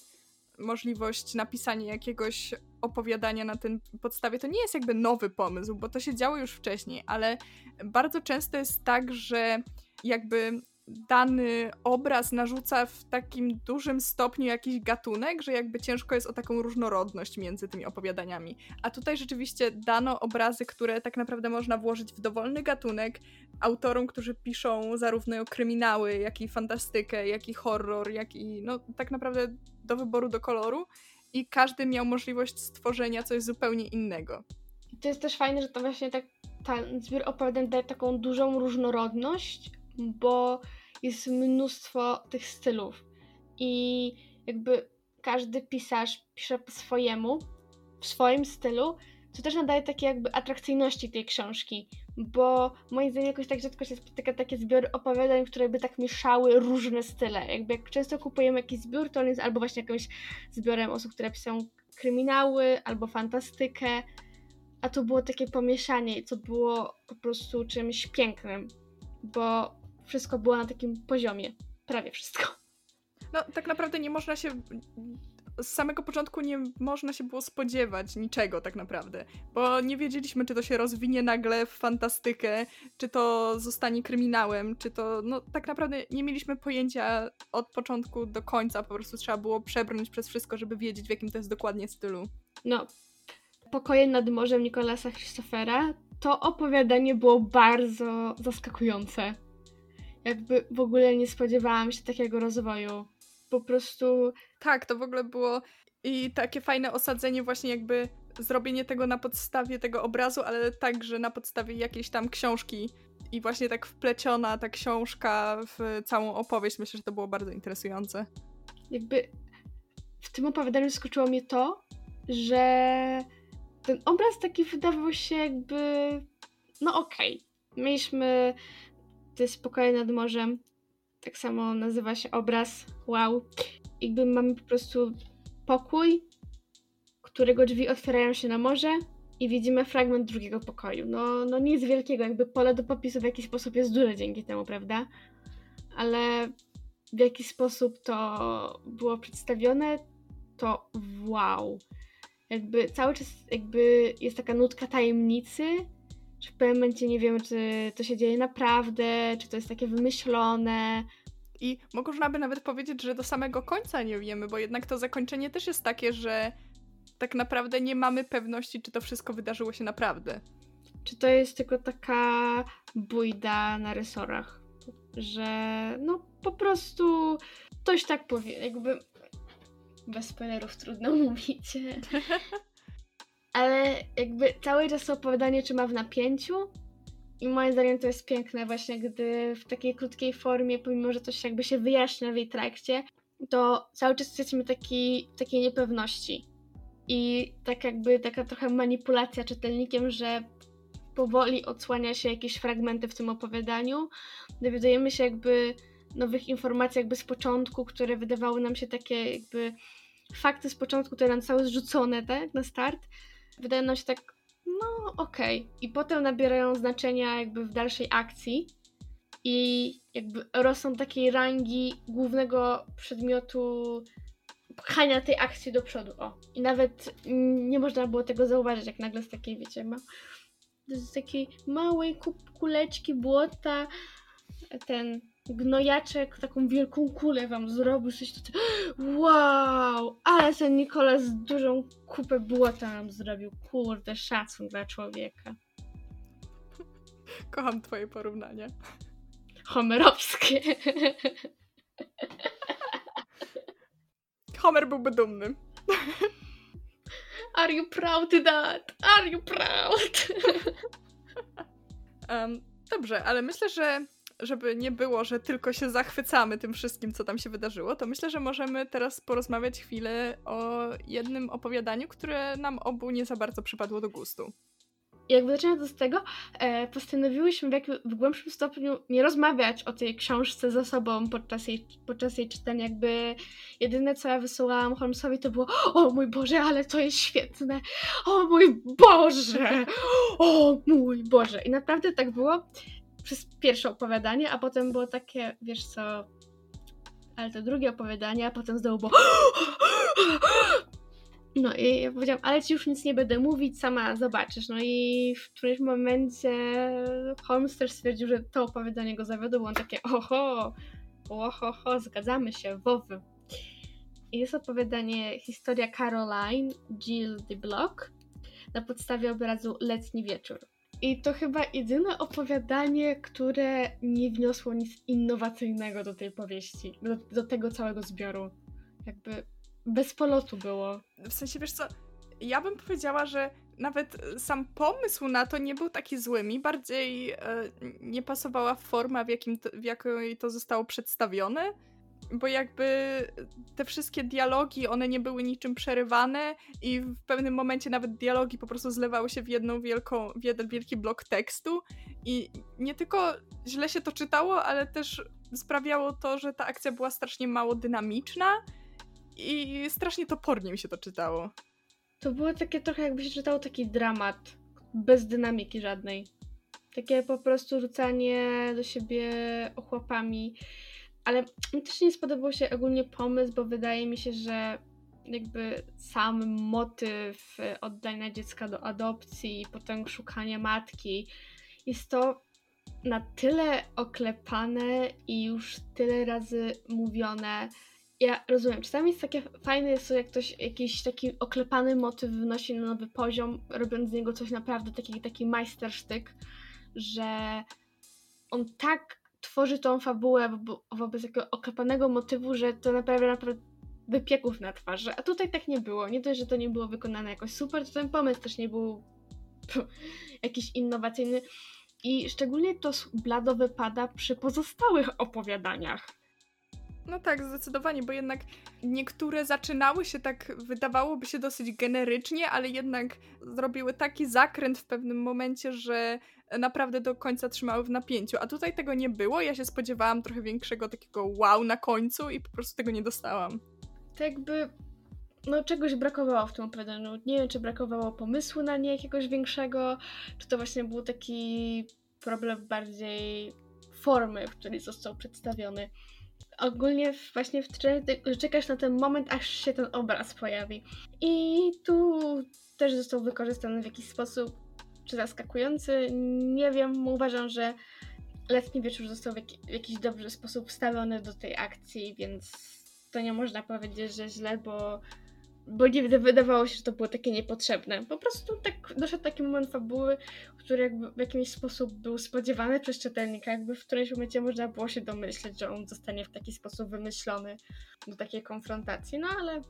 możliwość napisania jakiegoś opowiadania na tym podstawie, to nie jest jakby nowy pomysł, bo to się działo już wcześniej, ale bardzo często jest tak, że jakby dany obraz narzuca w takim dużym stopniu jakiś gatunek, że jakby ciężko jest o taką różnorodność między tymi opowiadaniami. A tutaj rzeczywiście dano obrazy, które tak naprawdę można włożyć w dowolny gatunek autorom, którzy piszą zarówno kryminały, jak i fantastykę, jak i horror, jak i no tak naprawdę do wyboru, do koloru i każdy miał możliwość stworzenia coś zupełnie innego. To jest też fajne, że to właśnie tak ten zbiór opowiadań daje taką dużą różnorodność, bo jest mnóstwo tych stylów i jakby każdy pisarz pisze po swojemu, w swoim stylu, co też nadaje takiej jakby atrakcyjności tej książki, bo moim zdaniem jakoś tak rzadko się spotyka takie zbiory opowiadań, które by tak mieszały różne style. Jakby jak często kupujemy jakiś zbiór, to on jest albo właśnie jakimś zbiorem osób, które piszą kryminały, albo fantastykę, a to było takie pomieszanie, co było po prostu czymś pięknym, bo wszystko było na takim poziomie. Prawie wszystko. No, tak naprawdę nie można się. Z samego początku nie można się było spodziewać niczego, tak naprawdę. Bo nie wiedzieliśmy, czy to się rozwinie nagle w fantastykę, czy to zostanie kryminałem, czy to. No, tak naprawdę nie mieliśmy pojęcia od początku do końca. Po prostu trzeba było przebrnąć przez wszystko, żeby wiedzieć, w jakim to jest dokładnie stylu. No. Pokoje nad morzem Nikolasa Christophera to opowiadanie było bardzo zaskakujące jakby w ogóle nie spodziewałam się takiego rozwoju. Po prostu. Tak, to w ogóle było i takie fajne osadzenie, właśnie jakby zrobienie tego na podstawie tego obrazu, ale także na podstawie jakiejś tam książki. I właśnie tak wpleciona ta książka w całą opowieść. Myślę, że to było bardzo interesujące. Jakby w tym opowiadaniu skoczyło mnie to, że ten obraz taki wydawał się jakby. No okej. Okay. Mieliśmy to jest Pokoje nad morzem. Tak samo nazywa się obraz. Wow. Jakby mamy po prostu pokój, którego drzwi otwierają się na morze i widzimy fragment drugiego pokoju. No, no nic wielkiego, jakby pole do popisu w jakiś sposób jest duże dzięki temu, prawda? Ale w jaki sposób to było przedstawione, to wow. Jakby cały czas jakby jest taka nutka tajemnicy, że w pewnym momencie nie wiemy, czy to się dzieje naprawdę, czy to jest takie wymyślone. I można by nawet powiedzieć, że do samego końca nie wiemy, bo jednak to zakończenie też jest takie, że tak naprawdę nie mamy pewności, czy to wszystko wydarzyło się naprawdę. Czy to jest tylko taka bójda na resorach, że no po prostu ktoś tak powie, jakby bez spoilerów trudno mówić. ale jakby cały czas to opowiadanie trzyma w napięciu i moim zdaniem to jest piękne właśnie, gdy w takiej krótkiej formie, pomimo, że coś jakby się wyjaśnia w jej trakcie, to cały czas jesteśmy taki, takiej niepewności. I tak jakby taka trochę manipulacja czytelnikiem, że powoli odsłania się jakieś fragmenty w tym opowiadaniu. Dowiadujemy się jakby nowych informacji jakby z początku, które wydawały nam się takie jakby fakty z początku, które nam zostały zrzucone, tak, na start wydają nam się tak, no okej. Okay. I potem nabierają znaczenia jakby w dalszej akcji i jakby rosną takiej rangi głównego przedmiotu pchania tej akcji do przodu. O. I nawet nie można było tego zauważyć, jak nagle z takiej, wiecie, ma, z takiej małej kuleczki błota ten gnojaczek taką wielką kulę wam zrobił, coś to wow, ale ten Nikolas dużą kupę błota nam zrobił, kurde, szacun dla człowieka. Kocham twoje porównania. Homerowskie. Homer byłby dumny. Are you proud, Dad? Are you proud? um, dobrze, ale myślę, że żeby nie było, że tylko się zachwycamy tym wszystkim, co tam się wydarzyło, to myślę, że możemy teraz porozmawiać chwilę o jednym opowiadaniu, które nam obu nie za bardzo przypadło do gustu jakby zaczynając od tego, e, postanowiłyśmy w, jak, w głębszym stopniu nie rozmawiać o tej książce ze sobą podczas jej, podczas jej czytania. Jakby jedyne, co ja wysyłałam Holmesowi, to było o mój Boże, ale to jest świetne! O mój Boże! O mój Boże! I naprawdę tak było przez pierwsze opowiadanie, a potem było takie, wiesz co, ale to drugie opowiadanie, a potem znowu było no i ja powiedziałam, ale ci już nic nie będę mówić, sama zobaczysz. No i w którymś momencie Holmes też stwierdził, że to opowiadanie go zawiodło, bo on takie oho, oho, zgadzamy się, wowy. I jest opowiadanie historia Caroline Jill de Block na podstawie obrazu Letni Wieczór. I to chyba jedyne opowiadanie, które nie wniosło nic innowacyjnego do tej powieści, do, do tego całego zbioru. Jakby bez polotu było. W sensie, wiesz co, ja bym powiedziała, że nawet sam pomysł na to nie był taki zły. Mi bardziej e, nie pasowała forma, w, jakim to, w jakiej to zostało przedstawione, bo jakby te wszystkie dialogi, one nie były niczym przerywane i w pewnym momencie nawet dialogi po prostu zlewały się w jedną wielką, w jeden wielki blok tekstu i nie tylko źle się to czytało, ale też sprawiało to, że ta akcja była strasznie mało dynamiczna i strasznie topornie mi się to czytało. To było takie trochę jakby się czytało taki dramat, bez dynamiki żadnej. Takie po prostu rzucanie do siebie ochłapami. Ale mi też nie spodobał się ogólnie pomysł, bo wydaje mi się, że jakby sam motyw oddania dziecka do adopcji, potem szukania matki, jest to na tyle oklepane i już tyle razy mówione, ja rozumiem, czasami jest takie fajne jest to, jak ktoś jakiś taki oklepany motyw wnosi na nowy poziom, robiąc z niego coś naprawdę taki, taki majstersztyk, że on tak tworzy tą fabułę wo wobec takiego oklepanego motywu, że to naprawdę, naprawdę wypieków na twarzy. A tutaj tak nie było. Nie dość, że to nie było wykonane jakoś super, to ten pomysł też nie był jakiś innowacyjny. I szczególnie to blado wypada przy pozostałych opowiadaniach. No tak, zdecydowanie, bo jednak niektóre zaczynały się tak, wydawałoby się dosyć generycznie, ale jednak zrobiły taki zakręt w pewnym momencie, że naprawdę do końca trzymały w napięciu. A tutaj tego nie było. Ja się spodziewałam trochę większego takiego wow na końcu i po prostu tego nie dostałam. To jakby no czegoś brakowało w tym opowiadaniu. Nie wiem, czy brakowało pomysłu na nie jakiegoś większego, czy to właśnie był taki problem bardziej formy, w której został przedstawiony ogólnie właśnie w czekasz na ten moment, aż się ten obraz pojawi. I tu też został wykorzystany w jakiś sposób, czy zaskakujący, nie wiem, uważam, że letni wieczór został w, jak, w jakiś dobry sposób wstawiony do tej akcji, więc to nie można powiedzieć, że źle, bo bo nie wydawało się, że to było takie niepotrzebne. Po prostu tak doszedł taki moment fabuły, który jakby w jakiś sposób był spodziewany przez czytelnika, jakby w którymś momencie można było się domyśleć, że on zostanie w taki sposób wymyślony do takiej konfrontacji, no ale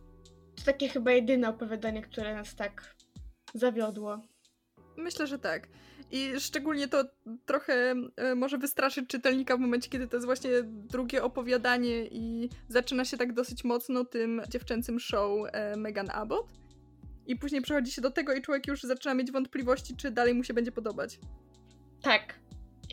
to takie chyba jedyne opowiadanie, które nas tak zawiodło. Myślę, że tak. I szczególnie to trochę e, może wystraszyć czytelnika w momencie, kiedy to jest właśnie drugie opowiadanie i zaczyna się tak dosyć mocno tym dziewczęcym show e, Megan Abbott. I później przechodzi się do tego i człowiek już zaczyna mieć wątpliwości, czy dalej mu się będzie podobać. Tak.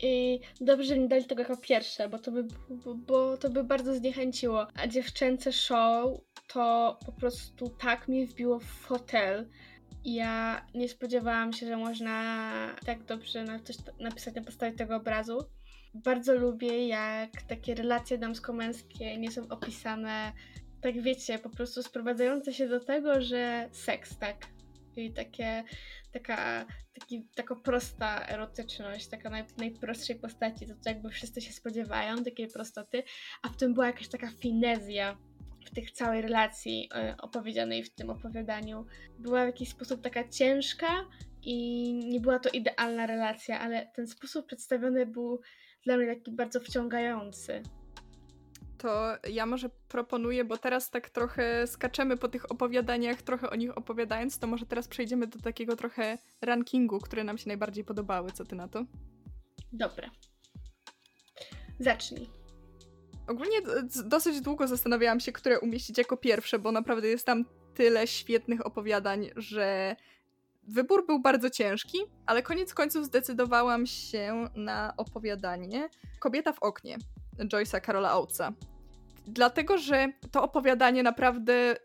I dobrze, że nie dali tego jako pierwsze, bo to by, bo, to by bardzo zniechęciło. A dziewczęce show to po prostu tak mnie wbiło w fotel ja nie spodziewałam się, że można tak dobrze na coś napisać na podstawie tego obrazu. Bardzo lubię, jak takie relacje damsko-męskie nie są opisane, tak wiecie, po prostu sprowadzające się do tego, że seks, tak? I takie, taka, taki, taka prosta erotyczność, taka naj, najprostszej postaci, to, to jakby wszyscy się spodziewają, takiej prostoty, a w tym była jakaś taka finezja, w tych całej relacji e, opowiedzianej w tym opowiadaniu była w jakiś sposób taka ciężka i nie była to idealna relacja, ale ten sposób przedstawiony był dla mnie taki bardzo wciągający. To ja może proponuję, bo teraz tak trochę skaczemy po tych opowiadaniach, trochę o nich opowiadając, to może teraz przejdziemy do takiego trochę rankingu, które nam się najbardziej podobały. Co ty na to? Dobra. Zacznij. Ogólnie dosyć długo zastanawiałam się, które umieścić jako pierwsze, bo naprawdę jest tam tyle świetnych opowiadań, że wybór był bardzo ciężki, ale koniec końców zdecydowałam się na opowiadanie Kobieta w oknie Joyce'a Carola Oatesa. Dlatego, że to opowiadanie naprawdę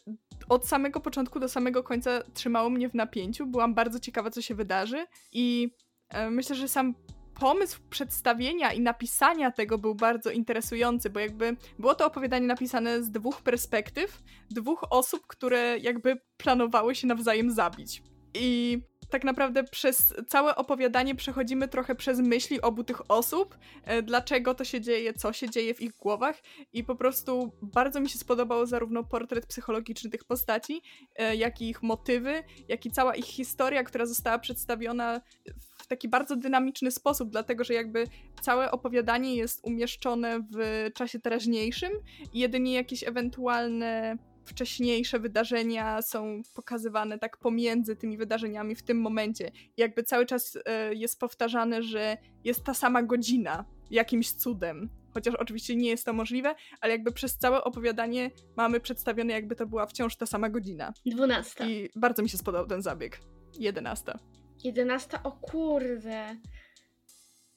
od samego początku do samego końca trzymało mnie w napięciu. Byłam bardzo ciekawa, co się wydarzy i e, myślę, że sam pomysł przedstawienia i napisania tego był bardzo interesujący, bo jakby było to opowiadanie napisane z dwóch perspektyw, dwóch osób, które jakby planowały się nawzajem zabić. I tak naprawdę przez całe opowiadanie przechodzimy trochę przez myśli obu tych osób, e, dlaczego to się dzieje, co się dzieje w ich głowach i po prostu bardzo mi się spodobał zarówno portret psychologiczny tych postaci, e, jak i ich motywy, jak i cała ich historia, która została przedstawiona w taki bardzo dynamiczny sposób, dlatego że jakby całe opowiadanie jest umieszczone w czasie teraźniejszym i jedynie jakieś ewentualne wcześniejsze wydarzenia są pokazywane tak pomiędzy tymi wydarzeniami w tym momencie. Jakby cały czas e, jest powtarzane, że jest ta sama godzina jakimś cudem. Chociaż oczywiście nie jest to możliwe, ale jakby przez całe opowiadanie mamy przedstawione, jakby to była wciąż ta sama godzina. Dwunasta. I bardzo mi się spodobał ten zabieg. Jedenasta. Jedenasta, o kurde.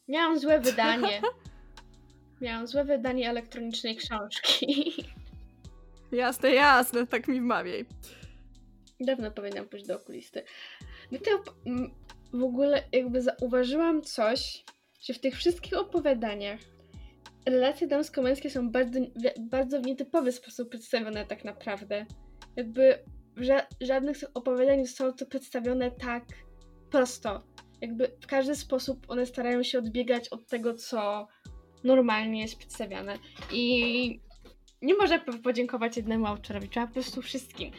Miałam złe wydanie. Miałam złe wydanie elektronicznej książki. Jasne, jasne, tak mi wmawiaj. Dawno powinnam pójść do okulisty. No to w ogóle jakby zauważyłam coś, że w tych wszystkich opowiadaniach relacje damsko-męskie są bardzo, bardzo w nietypowy sposób przedstawione tak naprawdę. Jakby ża żadnych z opowiadań nie zostało to przedstawione tak prosto. Jakby w każdy sposób one starają się odbiegać od tego, co normalnie jest przedstawiane. I nie można podziękować jednemu autorowi, trzeba po prostu wszystkim.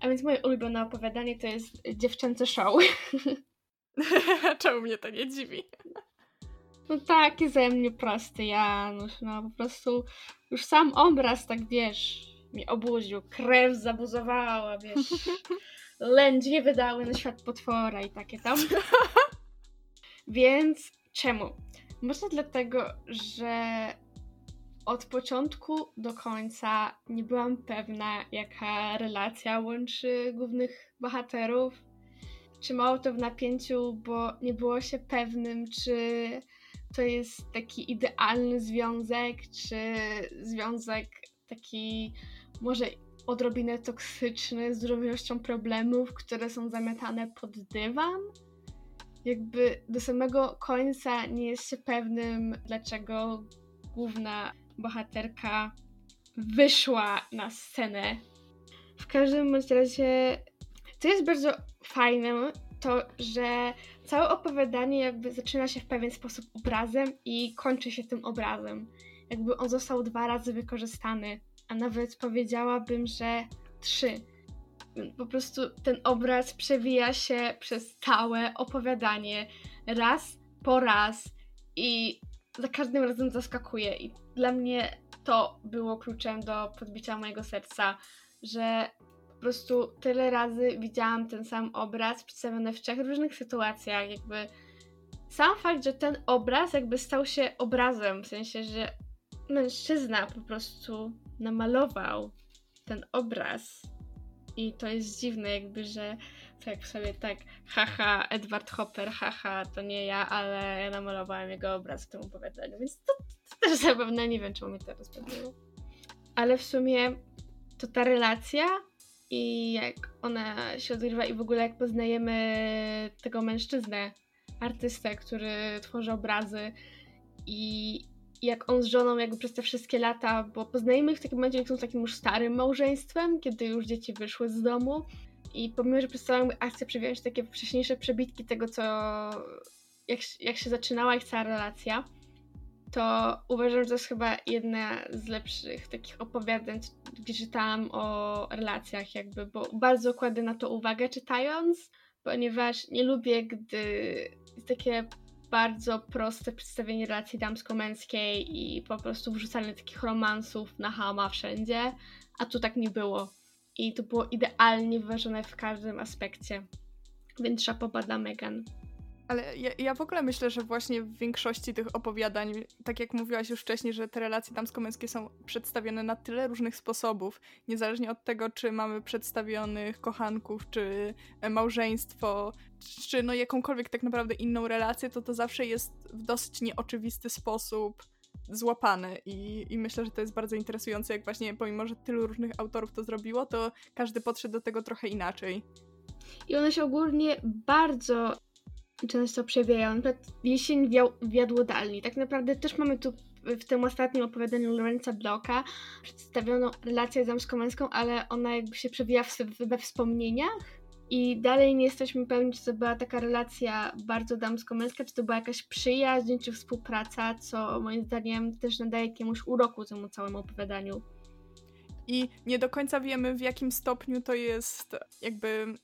A więc moje ulubione opowiadanie to jest Dziewczęce Show. Czemu mnie to nie dziwi? No taki ze mnie prosty Janusz, no po prostu już sam obraz, tak wiesz, mi obudził, krew zabuzowała, wiesz, lędźwie wydały na świat potwora i takie tam. Więc czemu? Może dlatego, że od początku do końca nie byłam pewna, jaka relacja łączy głównych bohaterów. Trzymało to w napięciu, bo nie było się pewnym, czy to jest taki idealny związek, czy związek taki może odrobinę toksyczny, z dużą problemów, które są zamiatane pod dywan. Jakby do samego końca nie jest się pewnym, dlaczego główna bohaterka wyszła na scenę. W każdym razie, co jest bardzo fajne, to że całe opowiadanie jakby zaczyna się w pewien sposób obrazem i kończy się tym obrazem. Jakby on został dwa razy wykorzystany, a nawet powiedziałabym, że trzy. Po prostu ten obraz przewija się przez całe opowiadanie raz po raz i za każdym razem zaskakuje. I dla mnie to było kluczem do podbicia mojego serca, że po prostu tyle razy widziałam ten sam obraz przedstawiony w trzech różnych sytuacjach, jakby sam fakt, że ten obraz jakby stał się obrazem, w sensie, że mężczyzna po prostu namalował ten obraz. I to jest dziwne, jakby, że tak sobie tak, haha, Edward Hopper, haha, to nie ja, ale ja namalowałem jego obraz w tym opowiadaniu, więc to, to też zapewne nie wiem, czemu mnie to rozpędziło. Ale w sumie to ta relacja i jak ona się odgrywa i w ogóle jak poznajemy tego mężczyznę, artystę, który tworzy obrazy i jak on z żoną jakby przez te wszystkie lata, bo poznajemy ich w takim momencie, jak są takim już starym małżeństwem, kiedy już dzieci wyszły z domu. I pomimo, że przez całą akcję przewijają się takie wcześniejsze przebitki tego, co jak, jak się zaczynała ich cała relacja, to uważam, że to jest chyba jedna z lepszych takich opowiadań, gdzie czytałam o relacjach jakby, bo bardzo kładę na to uwagę czytając, ponieważ nie lubię, gdy takie bardzo proste przedstawienie relacji damsko-męskiej i po prostu wrzucanie takich romansów na hama wszędzie, a tu tak nie było. I to było idealnie wyważone w każdym aspekcie. Więc szapoba dla Megan. Ale ja, ja, w ogóle myślę, że właśnie w większości tych opowiadań, tak jak mówiłaś już wcześniej, że te relacje damsko-męskie są przedstawione na tyle różnych sposobów, niezależnie od tego, czy mamy przedstawionych kochanków, czy małżeństwo, czy no jakąkolwiek tak naprawdę inną relację, to to zawsze jest w dosyć nieoczywisty sposób złapane I, i myślę, że to jest bardzo interesujące, jak właśnie pomimo, że tylu różnych autorów to zrobiło, to każdy podszedł do tego trochę inaczej. I one się ogólnie bardzo często przewijają. Na jesień wiał, wiadło dalej. Tak naprawdę też mamy tu w tym ostatnim opowiadaniu Lorenza Blocka przedstawioną relację damsko-męską, ale ona jakby się przewija w, we wspomnieniach i dalej nie jesteśmy pewni, czy to była taka relacja bardzo damsko-męska, czy to była jakaś przyjaźń, czy współpraca, co moim zdaniem też nadaje jakiemuś uroku temu całemu opowiadaniu. I nie do końca wiemy, w jakim stopniu to jest jakby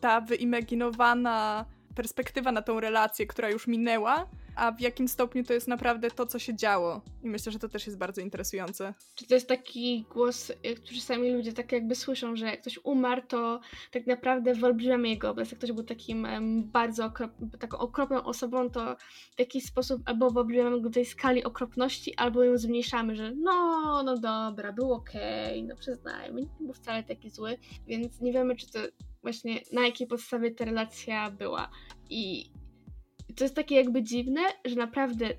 ta wyimaginowana perspektywa na tą relację, która już minęła, a w jakim stopniu to jest naprawdę to, co się działo. I myślę, że to też jest bardzo interesujące. Czy to jest taki głos, y, który sami ludzie tak jakby słyszą, że jak ktoś umarł, to tak naprawdę wyolbrzymiamy jego obraz. Jak ktoś był takim bardzo okrop, taką okropną osobą, to w jakiś sposób albo wyolbrzymiamy go do tej skali okropności, albo ją zmniejszamy, że no, no dobra, był okej, okay, no przyznajmy, nie był wcale taki zły, więc nie wiemy, czy to właśnie na jakiej podstawie ta relacja była. I to jest takie jakby dziwne, że naprawdę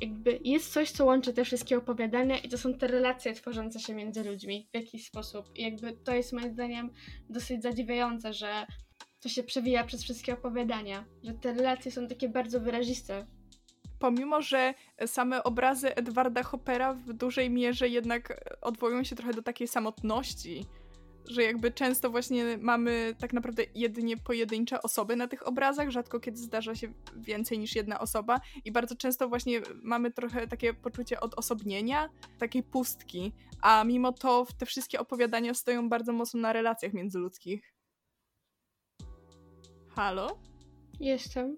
jakby jest coś, co łączy te wszystkie opowiadania i to są te relacje tworzące się między ludźmi w jakiś sposób. I jakby to jest moim zdaniem dosyć zadziwiające, że to się przewija przez wszystkie opowiadania, że te relacje są takie bardzo wyraziste. Pomimo, że same obrazy Edwarda Hoppera w dużej mierze jednak odwołują się trochę do takiej samotności, że jakby często właśnie mamy tak naprawdę jedynie pojedyncze osoby na tych obrazach, rzadko kiedy zdarza się więcej niż jedna osoba i bardzo często właśnie mamy trochę takie poczucie odosobnienia, takiej pustki, a mimo to te wszystkie opowiadania stoją bardzo mocno na relacjach międzyludzkich. Halo? Jestem.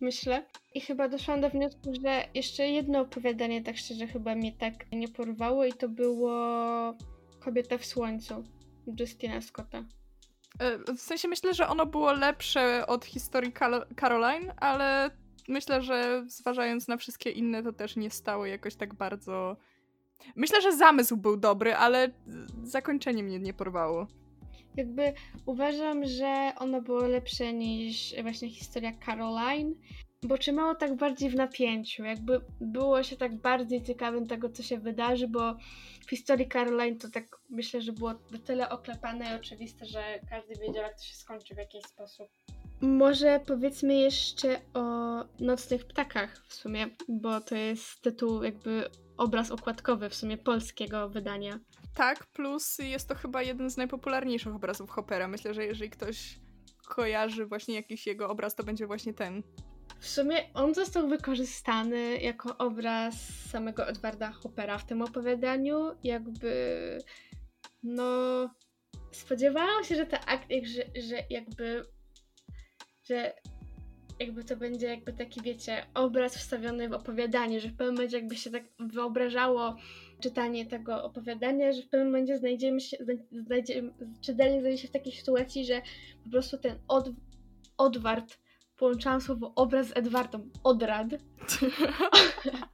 Myślę. I chyba doszłam do wniosku, że jeszcze jedno opowiadanie tak szczerze chyba mnie tak nie porwało i to było Kobieta w słońcu. Justina Scotta. E, w sensie myślę, że ono było lepsze od historii Caroline, ale myślę, że zważając na wszystkie inne, to też nie stało jakoś tak bardzo. Myślę, że zamysł był dobry, ale zakończenie mnie nie porwało. Jakby uważam, że ono było lepsze niż właśnie historia Caroline, bo trzymało tak bardziej w napięciu, jakby było się tak bardziej ciekawym tego, co się wydarzy, bo w historii Caroline to tak myślę, że było na tyle oklepane i oczywiste, że każdy wiedział, jak to się skończy w jakiś sposób. Może powiedzmy jeszcze o Nocnych Ptakach w sumie, bo to jest tytuł jakby obraz okładkowy w sumie polskiego wydania. Tak, plus jest to chyba jeden z najpopularniejszych obrazów Hoppera. Myślę, że jeżeli ktoś kojarzy właśnie jakiś jego obraz, to będzie właśnie ten. W sumie on został wykorzystany jako obraz samego Edwarda Hoppera w tym opowiadaniu. Jakby, no, spodziewałam się, że ta akcja, że, że jakby, że jakby to będzie jakby taki, wiecie, obraz wstawiony w opowiadanie, że w pewnym momencie jakby się tak wyobrażało czytanie tego opowiadania, że w pewnym momencie znajdziemy się, znajdziemy, czytelnik znajdzie się w takiej sytuacji, że po prostu ten od, odwart połączyłam słowo obraz z Edwardą. Odrad.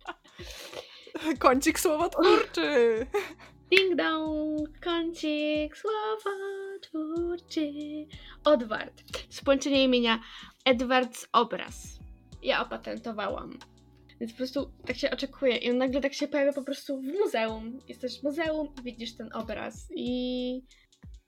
Kącik słowotwórczy. Ding dong, kącik słowotwórczy. Odward. Społeczenie imienia Edward z obraz. Ja opatentowałam. Więc po prostu tak się oczekuje. I on nagle tak się pojawia po prostu w muzeum. Jesteś w muzeum i widzisz ten obraz. I.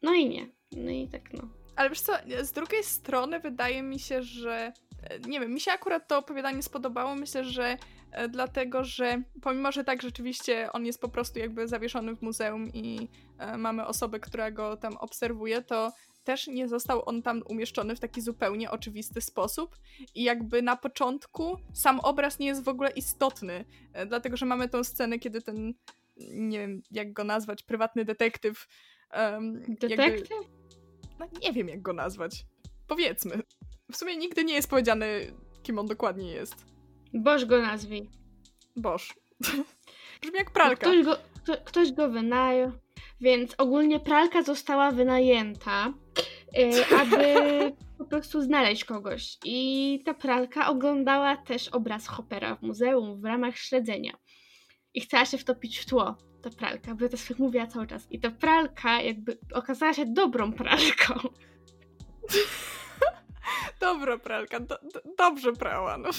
No i nie. No i tak no. Ale wiesz co, z drugiej strony wydaje mi się, że e, nie wiem, mi się akurat to opowiadanie spodobało. Myślę, że e, dlatego, że pomimo, że tak rzeczywiście on jest po prostu jakby zawieszony w muzeum i e, mamy osobę, która go tam obserwuje, to też nie został on tam umieszczony w taki zupełnie oczywisty sposób i jakby na początku sam obraz nie jest w ogóle istotny, dlatego że mamy tą scenę, kiedy ten, nie wiem jak go nazwać, prywatny detektyw. Um, detektyw? Jakby, no nie wiem jak go nazwać. Powiedzmy. W sumie nigdy nie jest powiedziane, kim on dokładnie jest. Boż go nazwij. Boż. Brzmi jak pralka. Ktoś go, kto, ktoś go wynajął. Więc ogólnie pralka została wynajęta, yy, aby po prostu znaleźć kogoś. I ta pralka oglądała też obraz Hoppera w muzeum w ramach śledzenia. I chciała się wtopić w tło, ta pralka, bo to tak mówiła cały czas. I ta pralka jakby okazała się dobrą pralką. Dobra pralka, do, do, dobrze prała. No.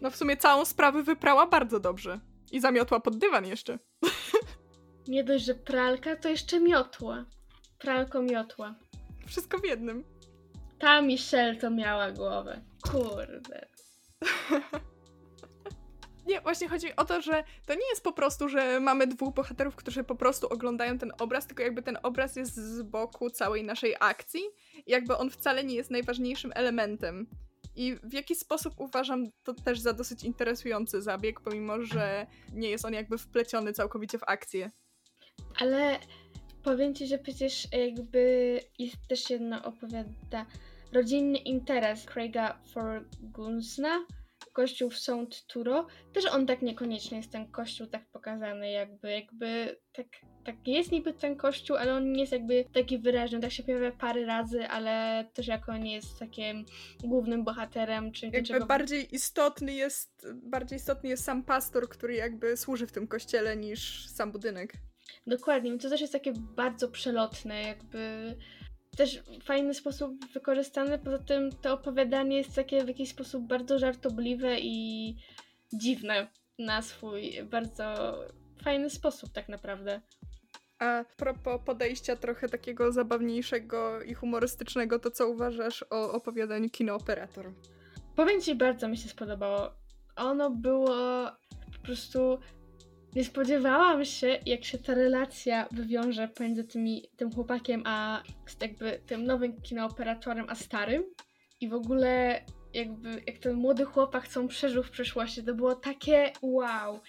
no w sumie całą sprawę wyprała bardzo dobrze. I zamiotła pod dywan jeszcze. Nie dość, że pralka, to jeszcze miotła. Pralko miotła. Wszystko w jednym. Ta Michelle to miała głowę. Kurde. Nie, właśnie chodzi o to, że to nie jest po prostu, że mamy dwóch bohaterów, którzy po prostu oglądają ten obraz, tylko jakby ten obraz jest z boku całej naszej akcji. Jakby on wcale nie jest najważniejszym elementem. I w jaki sposób uważam to też za dosyć interesujący zabieg, pomimo że nie jest on jakby wpleciony całkowicie w akcję. Ale powiem ci, że przecież jakby jest też jedno opowiada rodzinny interes Craiga Fergusona, kościół w St. Turo, też on tak niekoniecznie jest ten kościół tak pokazany, jakby, jakby tak, tak jest niby ten kościół, ale on nie jest jakby taki wyraźny, tak się pojawia parę razy, ale też jako nie jest takim głównym bohaterem, czy jakby czego... bardziej istotny jest, bardziej istotny jest sam pastor, który jakby służy w tym kościele niż sam budynek. Dokładnie, to też jest takie bardzo przelotne, jakby też w fajny sposób wykorzystane. Poza tym to opowiadanie jest takie w jakiś sposób bardzo żartobliwe i dziwne na swój bardzo fajny sposób tak naprawdę. A propos podejścia trochę takiego zabawniejszego i humorystycznego, to co uważasz o opowiadaniu Kino Operator? Powiem Ci, bardzo mi się spodobało. Ono było po prostu nie spodziewałam się, jak się ta relacja wywiąże pomiędzy tymi, tym chłopakiem, a jakby tym nowym kinooperatorem, a starym. I w ogóle jakby jak ten młody chłopak, co on przeżył w przeszłości, to było takie wow.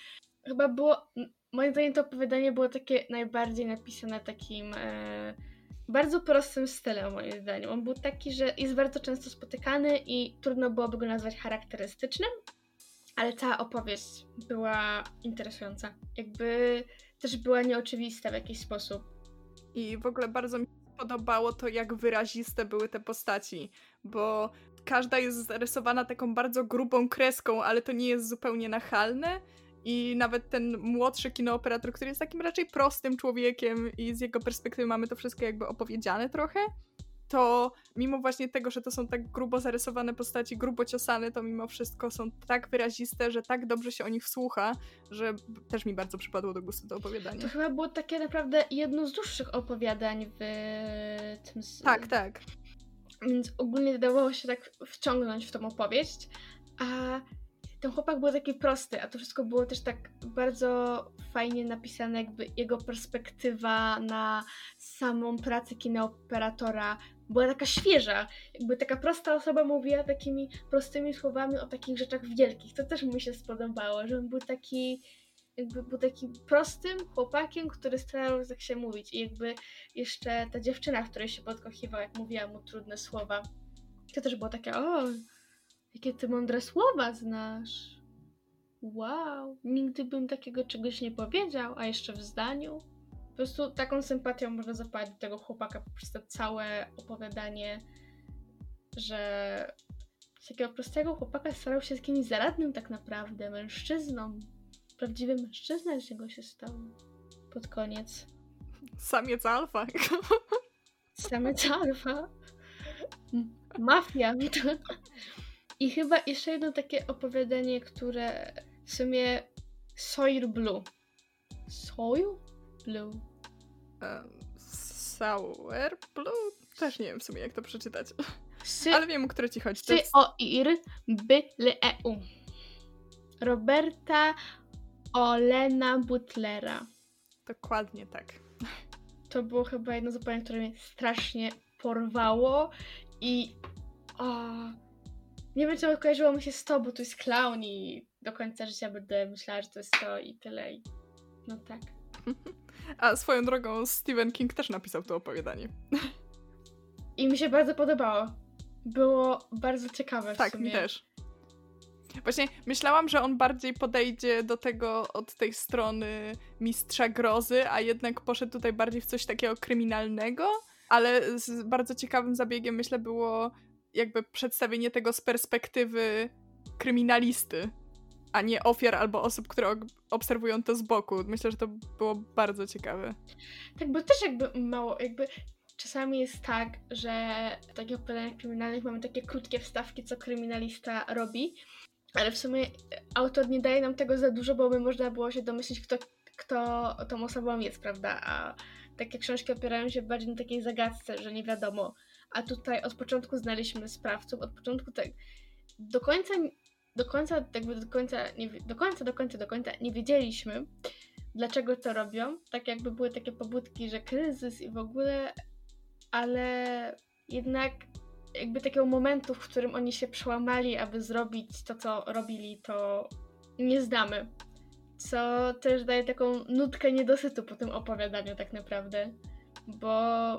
Chyba było, moim zdaniem to opowiadanie było takie najbardziej napisane takim e, bardzo prostym stylem, moim zdaniem. On był taki, że jest bardzo często spotykany i trudno byłoby go nazwać charakterystycznym, ale cała opowieść była interesująca. Jakby też była nieoczywista w jakiś sposób. I w ogóle bardzo mi podobało to, jak wyraziste były te postaci, bo każda jest zarysowana taką bardzo grubą kreską, ale to nie jest zupełnie nachalne. I nawet ten młodszy kinooperator, który jest takim raczej prostym człowiekiem, i z jego perspektywy mamy to wszystko jakby opowiedziane trochę, to mimo właśnie tego, że to są tak grubo zarysowane postaci, grubo ciosane, to mimo wszystko są tak wyraziste, że tak dobrze się o nich słucha, że też mi bardzo przypadło do gustu to opowiadanie. To chyba było takie naprawdę jedno z dłuższych opowiadań w tym... Tak, tak. Więc ogólnie dawało się tak wciągnąć w tą opowieść, a ten chłopak był taki prosty, a to wszystko było też tak bardzo fajnie napisane, jakby jego perspektywa na samą pracę kinooperatora była taka świeża. Jakby taka prosta osoba mówiła takimi prostymi słowami o takich rzeczach wielkich. To też mi się spodobało, że on był taki jakby był takim prostym chłopakiem, który starał tak się mówić. I jakby jeszcze ta dziewczyna, której się podkochiwał, jak mówiła mu trudne słowa, to też było takie, o, jakie ty mądre słowa znasz. Wow, nigdy bym takiego czegoś nie powiedział, a jeszcze w zdaniu. Po prostu taką sympatią można zapalić do tego chłopaka poprzez to całe opowiadanie, że z takiego prostego chłopaka starał się z kimś zaradnym tak naprawdę, mężczyzną. Prawdziwy mężczyzna z niego się stał pod koniec. Samiec alfa. Samiec alfa. Mafia. I chyba jeszcze jedno takie opowiadanie, które w sumie Sawyer Blue. Sawyer Blue. Um, Sour Blue? Też nie wiem w sumie jak to przeczytać. Sy Ale wiem, o które ci chodzi. Sy o ir by le eu. Roberta Olena Butlera. Dokładnie tak. To było chyba jedno z opowiadań, które mnie strasznie porwało i o, nie wiem, czemu kojarzyło mi się z to, bo to jest clown i do końca życia będę myślała, że to jest to i tyle. I... No tak. A swoją drogą Stephen King też napisał to opowiadanie. I mi się bardzo podobało. Było bardzo ciekawe. W tak, sumie. mi też. Właśnie myślałam, że on bardziej podejdzie do tego od tej strony mistrza grozy, a jednak poszedł tutaj bardziej w coś takiego kryminalnego, ale z bardzo ciekawym zabiegiem myślę było jakby przedstawienie tego z perspektywy kryminalisty, a nie ofiar albo osób, które obserwują to z boku. Myślę, że to było bardzo ciekawe. Tak, bo też jakby mało, jakby czasami jest tak, że w takich opowiadaniach kryminalnych mamy takie krótkie wstawki, co kryminalista robi, ale w sumie autor nie daje nam tego za dużo, bo by można było się domyślić, kto, kto tą osobą jest, prawda? A takie książki opierają się bardziej na takiej zagadce, że nie wiadomo. A tutaj od początku znaliśmy sprawców, od początku tak do końca, do końca, jakby do końca, nie, do końca, do końca, do końca nie wiedzieliśmy, dlaczego to robią. Tak jakby były takie pobudki, że kryzys i w ogóle, ale jednak jakby takiego momentu, w którym oni się przełamali, aby zrobić to, co robili, to nie znamy. Co też daje taką nutkę niedosytu po tym opowiadaniu tak naprawdę. Bo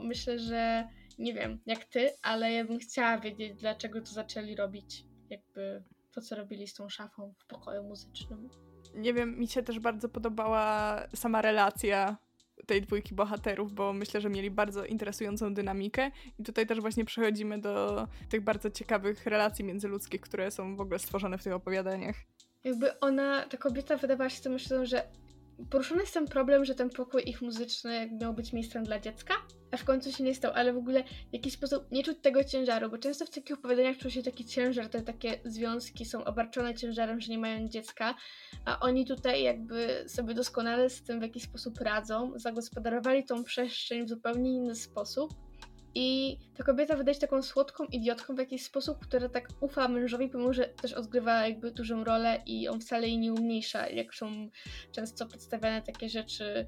myślę, że nie wiem jak ty, ale ja bym chciała wiedzieć, dlaczego to zaczęli robić. Jakby to, co robili z tą szafą w pokoju muzycznym. Nie wiem, mi się też bardzo podobała sama relacja tej dwójki bohaterów, bo myślę, że mieli bardzo interesującą dynamikę i tutaj też właśnie przechodzimy do tych bardzo ciekawych relacji międzyludzkich, które są w ogóle stworzone w tych opowiadaniach. Jakby ona, ta kobieta wydawała się z myślą, że poruszony jest ten problem, że ten pokój ich muzyczny miał być miejscem dla dziecka, a w końcu się nie stał, ale w ogóle w jakiś sposób nie czuć tego ciężaru, bo często w takich opowiadaniach czuje się taki ciężar, te takie związki są obarczone ciężarem, że nie mają dziecka, a oni tutaj jakby sobie doskonale z tym w jakiś sposób radzą, zagospodarowali tą przestrzeń w zupełnie inny sposób i ta kobieta wydaje się taką słodką idiotką w jakiś sposób, która tak ufa mężowi, pomimo że też odgrywa jakby dużą rolę i on wcale jej nie umniejsza, jak są często przedstawiane takie rzeczy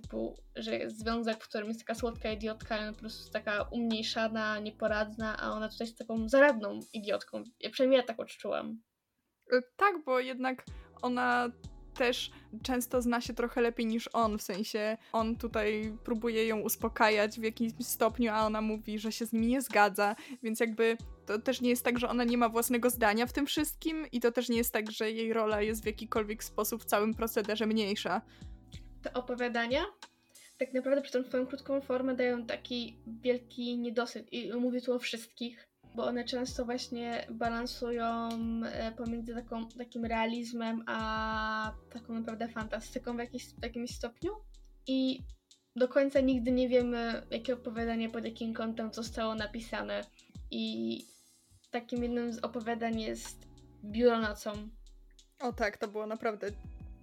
typu, że jest związek, w którym jest taka słodka idiotka, ale po prostu taka umniejszana, nieporadna, a ona tutaj jest taką zaradną idiotką. Ja przynajmniej ja tak odczułam. E, tak, bo jednak ona też często zna się trochę lepiej niż on, w sensie on tutaj próbuje ją uspokajać w jakimś stopniu, a ona mówi, że się z nimi nie zgadza, więc jakby to też nie jest tak, że ona nie ma własnego zdania w tym wszystkim i to też nie jest tak, że jej rola jest w jakikolwiek sposób w całym procederze mniejsza. Te opowiadania tak naprawdę przez tą swoją krótką formę dają taki wielki niedosyt i mówię tu o wszystkich, bo one często właśnie balansują e, pomiędzy taką, takim realizmem a taką naprawdę fantastyką w, jakimś stopniu. I do końca nigdy nie wiemy, jakie opowiadanie pod jakim kątem zostało napisane. I takim jednym z opowiadań jest Biuro nocą. O tak, to było naprawdę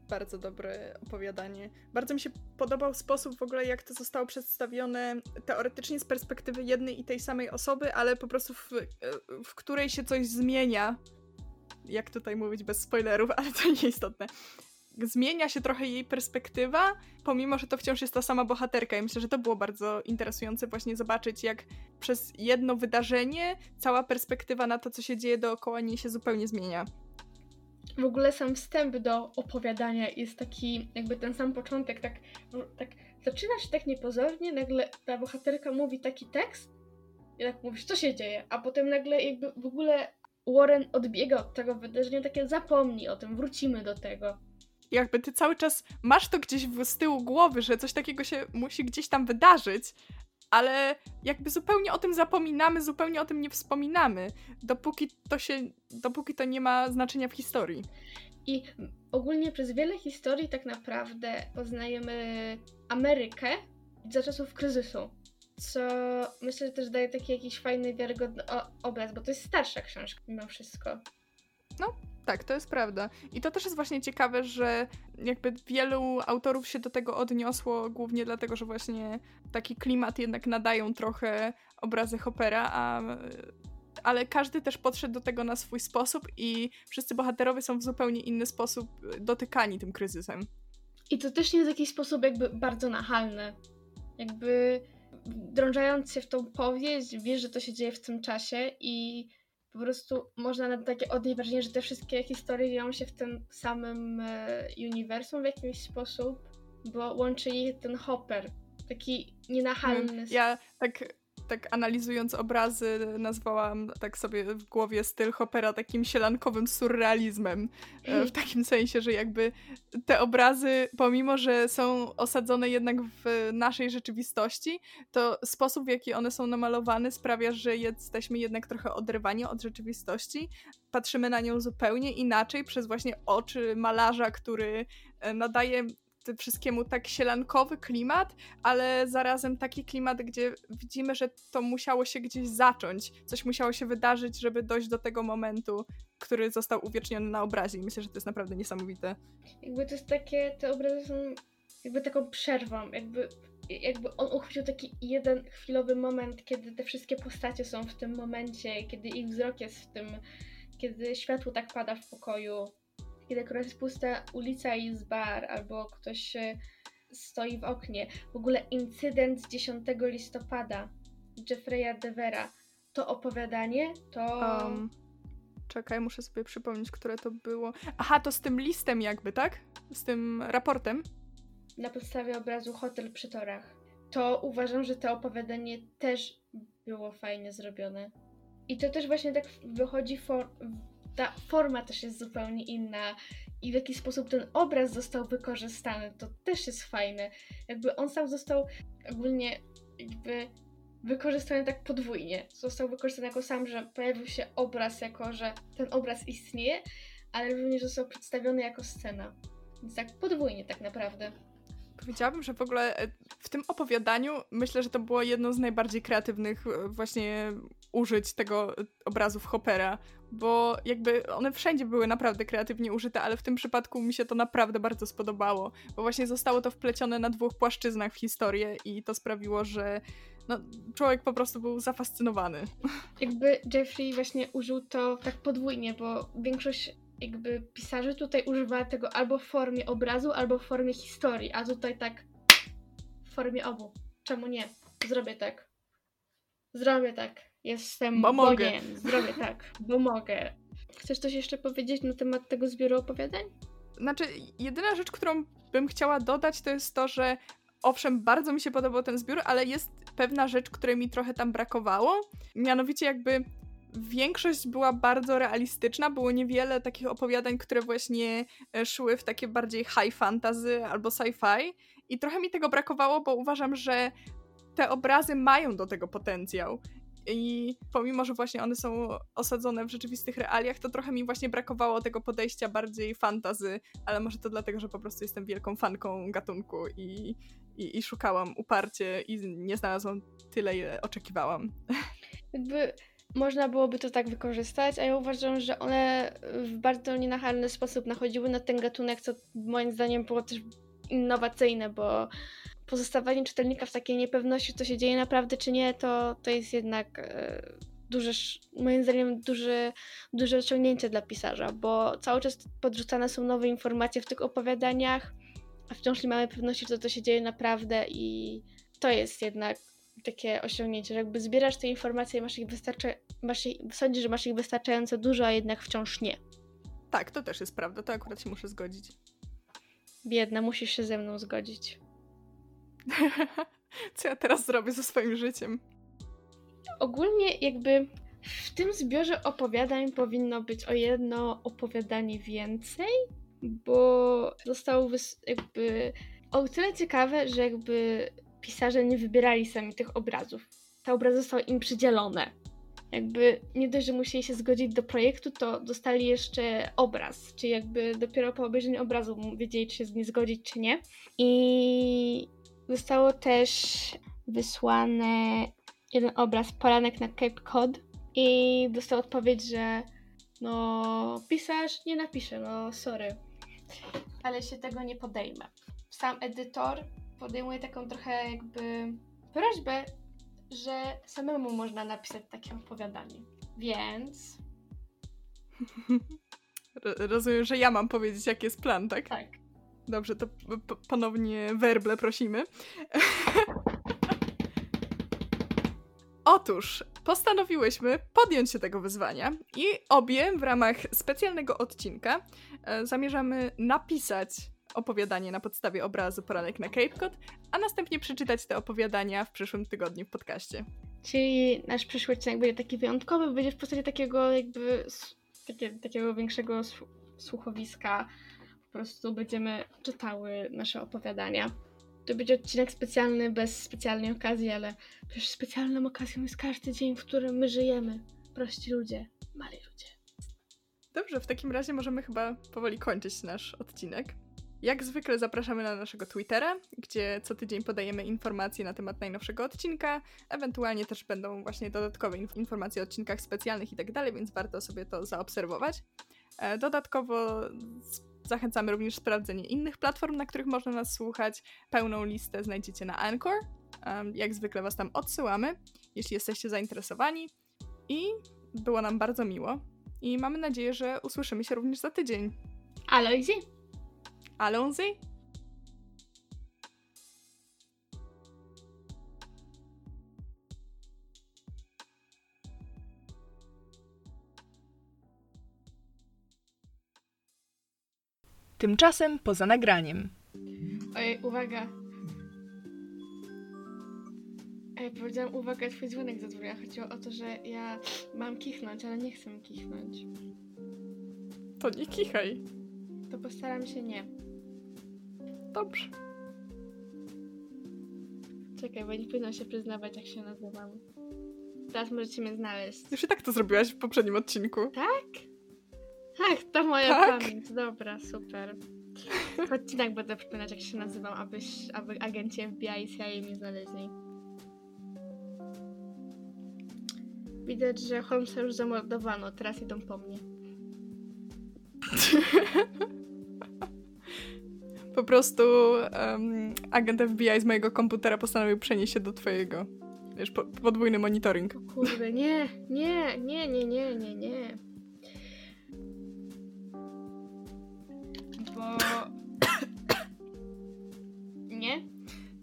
bardzo dobre opowiadanie. Bardzo mi się podobał sposób w ogóle, jak to zostało przedstawione teoretycznie z perspektywy jednej i tej samej osoby, ale po prostu w, w której się coś zmienia. Jak tutaj mówić bez spoilerów, ale to nieistotne. Zmienia się trochę jej perspektywa, pomimo że to wciąż jest ta sama bohaterka. I myślę, że to było bardzo interesujące właśnie zobaczyć, jak przez jedno wydarzenie cała perspektywa na to, co się dzieje dookoła niej się zupełnie zmienia w ogóle sam wstęp do opowiadania jest taki, jakby ten sam początek, tak, tak zaczyna się tak niepozornie, nagle ta bohaterka mówi taki tekst i tak mówisz, co się dzieje, a potem nagle jakby w ogóle Warren odbiega od tego wydarzenia, takie zapomnij o tym, wrócimy do tego. Jakby ty cały czas masz to gdzieś z tyłu głowy, że coś takiego się musi gdzieś tam wydarzyć, ale jakby zupełnie o tym zapominamy, zupełnie o tym nie wspominamy, dopóki to się, dopóki to nie ma znaczenia w historii. I ogólnie przez wiele historii tak naprawdę poznajemy Amerykę za czasów kryzysu, co myślę, że też daje taki jakiś fajny, wiarygodny obraz, bo to jest starsza książka mimo wszystko. No, tak, to jest prawda. I to też jest właśnie ciekawe, że jakby wielu autorów się do tego odniosło, głównie dlatego, że właśnie taki klimat jednak nadają trochę obrazy Hoppera, a ale każdy też podszedł do tego na swój sposób i wszyscy bohaterowie są w zupełnie inny sposób dotykani tym kryzysem. I to też nie jest w jakiś sposób jakby bardzo nachalne. Jakby drążając się w tą powieść, wiesz, że to się dzieje w tym czasie i po prostu można na takie odnieść wrażenie, że te wszystkie historie dzieją się w tym samym e, uniwersum w jakiś sposób, bo łączy ich ten Hopper, taki nienachalny. Ja tak tak analizując obrazy, nazwałam tak sobie w głowie styl Hoppera takim sielankowym surrealizmem. E, w takim sensie, że jakby te obrazy, pomimo że są osadzone jednak w naszej rzeczywistości, to sposób, w jaki one są namalowane, sprawia, że jesteśmy jednak trochę oderwani od rzeczywistości. Patrzymy na nią zupełnie inaczej przez właśnie oczy malarza, który e, nadaje wszystkiemu tak sielankowy klimat, ale zarazem taki klimat, gdzie widzimy, że to musiało się gdzieś zacząć, coś musiało się wydarzyć, żeby dojść do tego momentu, który został uwieczniony na obrazie. I myślę, że to jest naprawdę niesamowite. Jakby to jest takie, te obrazy są jakby taką przerwą, jakby jakby on uchwycił taki jeden chwilowy moment, kiedy te wszystkie postacie są w tym momencie, kiedy ich wzrok jest w tym, kiedy światło tak pada w pokoju, kiedy akurat jest pusta ulica i jest bar, albo ktoś stoi w oknie. W ogóle incydent z 10 listopada Jeffrey'a Devera. To opowiadanie, to... Um, czekaj, muszę sobie przypomnieć, które to było. Aha, to z tym listem jakby, tak? Z tym raportem? Na podstawie obrazu Hotel przy torach. To uważam, że to opowiadanie też było fajnie zrobione. I to też właśnie tak wychodzi for ta forma też jest zupełnie inna i w jaki sposób ten obraz został wykorzystany, to też jest fajne. Jakby on sam został ogólnie jakby wykorzystany tak podwójnie. Został wykorzystany jako sam, że pojawił się obraz jako, że ten obraz istnieje, ale również został przedstawiony jako scena. Więc tak podwójnie tak naprawdę. Powiedziałabym, że w ogóle e, w tym opowiadaniu myślę, że to było jedno z najbardziej kreatywnych e, właśnie użyć tego obrazów Hoppera, bo jakby one wszędzie były naprawdę kreatywnie użyte, ale w tym przypadku mi się to naprawdę bardzo spodobało, bo właśnie zostało to wplecione na dwóch płaszczyznach w historię i to sprawiło, że no, człowiek po prostu był zafascynowany. Jakby Jeffrey właśnie użył to tak podwójnie, bo większość jakby pisarzy tutaj używa tego albo w formie obrazu, albo w formie historii, a tutaj tak w formie obu. Czemu nie? Zrobię tak. Zrobię tak. Jestem bo. Mogę. Zrobię tak, bo mogę. Chcesz coś jeszcze powiedzieć na temat tego zbioru opowiadań? Znaczy, jedyna rzecz, którą bym chciała dodać, to jest to, że owszem, bardzo mi się podobał ten zbiór, ale jest pewna rzecz, której mi trochę tam brakowało. Mianowicie jakby większość była bardzo realistyczna, było niewiele takich opowiadań, które właśnie e, szły w takie bardziej high fantasy albo sci-fi i trochę mi tego brakowało, bo uważam, że te obrazy mają do tego potencjał. I pomimo, że właśnie one są osadzone w rzeczywistych realiach, to trochę mi właśnie brakowało tego podejścia bardziej fantazy, ale może to dlatego, że po prostu jestem wielką fanką gatunku i, i, i szukałam uparcie i nie znalazłam tyle, ile oczekiwałam. Jakby można byłoby to tak wykorzystać, a ja uważam, że one w bardzo nienachalny sposób nachodziły na ten gatunek, co moim zdaniem było też innowacyjne, bo pozostawanie czytelnika w takiej niepewności, co się dzieje naprawdę czy nie, to, to jest jednak e, duże, moim zdaniem duże, duże osiągnięcie dla pisarza, bo cały czas podrzucane są nowe informacje w tych opowiadaniach, a wciąż nie mamy pewności, co to się dzieje naprawdę i to jest jednak takie osiągnięcie, że jakby zbierasz te informacje i masz ich wystarczająco, masz ich, sądzisz, że masz ich wystarczająco dużo, a jednak wciąż nie. Tak, to też jest prawda, to akurat się muszę zgodzić. Biedna, musisz się ze mną zgodzić. Co ja teraz zrobię ze swoim życiem? Ogólnie jakby w tym zbiorze opowiadań powinno być o jedno opowiadanie więcej, bo zostało jakby o tyle ciekawe, że jakby pisarze nie wybierali sami tych obrazów. Te obrazy zostały im przydzielone. Jakby nie dość, że musieli się zgodzić do projektu, to dostali jeszcze obraz, czyli jakby dopiero po obejrzeniu obrazu wiedzieli, czy się z nie zgodzić, czy nie. I zostało też wysłane jeden obraz, poranek na Cape Cod i dostał odpowiedź, że no pisarz nie napisze, no sorry. Ale się tego nie podejmę. Sam edytor podejmuje taką trochę jakby prośbę, że samemu można napisać takie opowiadanie. Więc. Rozumiem, że ja mam powiedzieć, jaki jest plan, tak? Tak. Dobrze, to ponownie werble prosimy. Otóż postanowiłyśmy podjąć się tego wyzwania i obie w ramach specjalnego odcinka e, zamierzamy napisać opowiadanie na podstawie obrazu Poranek na Cape Cod, a następnie przeczytać te opowiadania w przyszłym tygodniu w podcaście. Czyli nasz przyszły odcinek będzie taki wyjątkowy, będzie w postaci takiego jakby takiego większego słu- słuchowiska. Prostu będziemy czytały nasze opowiadania. To będzie odcinek specjalny, bez specjalnej okazji, ale przecież specjalną okazją jest każdy dzień, w którym my żyjemy. Prości ludzie, mali ludzie. Dobrze, w takim razie możemy chyba powoli kończyć nasz odcinek. Jak zwykle zapraszamy na naszego Twittera, gdzie co tydzień podajemy informacje na temat najnowszego odcinka. Ewentualnie też będą właśnie dodatkowe inf- informacje o odcinkach specjalnych i tak dalej, więc warto sobie to zaobserwować. E, Dodatkowo zachęcamy również sprawdzenie innych platform, na których można nas słuchać. Pełną listę znajdziecie na Anchor. Jak zwykle Was tam odsyłamy, jeśli jesteście zainteresowani. I było nam bardzo miło. I mamy nadzieję, że usłyszymy się również za tydzień. Allons-y! Allons-y! Tymczasem poza nagraniem. Oj, uwaga. Ej, powiedziałam uwaga, twój dzwonek zadzwonił. a Chodziło o to, że ja mam kichnąć, ale nie chcę kichnąć. To nie kichaj. To postaram się nie. Dobrze. Czekaj, bo nie powinno się przyznawać, jak się nazywam. Teraz możecie mnie znaleźć. Już i tak to zrobiłaś w poprzednim odcinku. Tak? Tak, to moja Tak. pamięć. Dobra, super. W odcinek będę przypominać, jak się nazywam, abyś, aby agenci FBI i CIA mnie znaleźli. Widać, że Holmesa już zamordowano, teraz idą po mnie. Po prostu em, agent FBI z mojego komputera postanowił przenieść się do twojego. Wiesz, po, podwójny monitoring. O kurde, nie, nie, nie, nie, nie, nie, nie.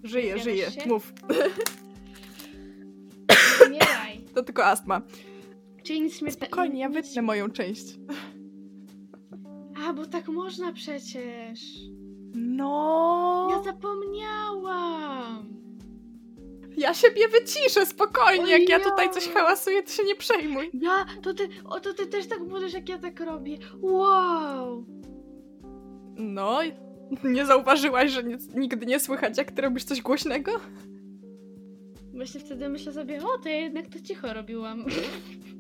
Zgadzasz żyje. się? Mów. Umieraj. To tylko astma. Czyli nic śmiertelnego. Spokojnie, ja wytnę moją część. A, bo tak można przecież. No. Ja zapomniałam. Ja siebie wyciszę, spokojnie. Jak ja tutaj coś hałasuję, to się nie przejmuj. Ja, to ty, o, to ty też tak budesz, jak ja tak robię. Wow. No, nie zauważyłaś, że nigdy nie słychać, jak ty robisz coś głośnego? Właśnie wtedy myślę sobie, o, to ja jednak to cicho robiłam.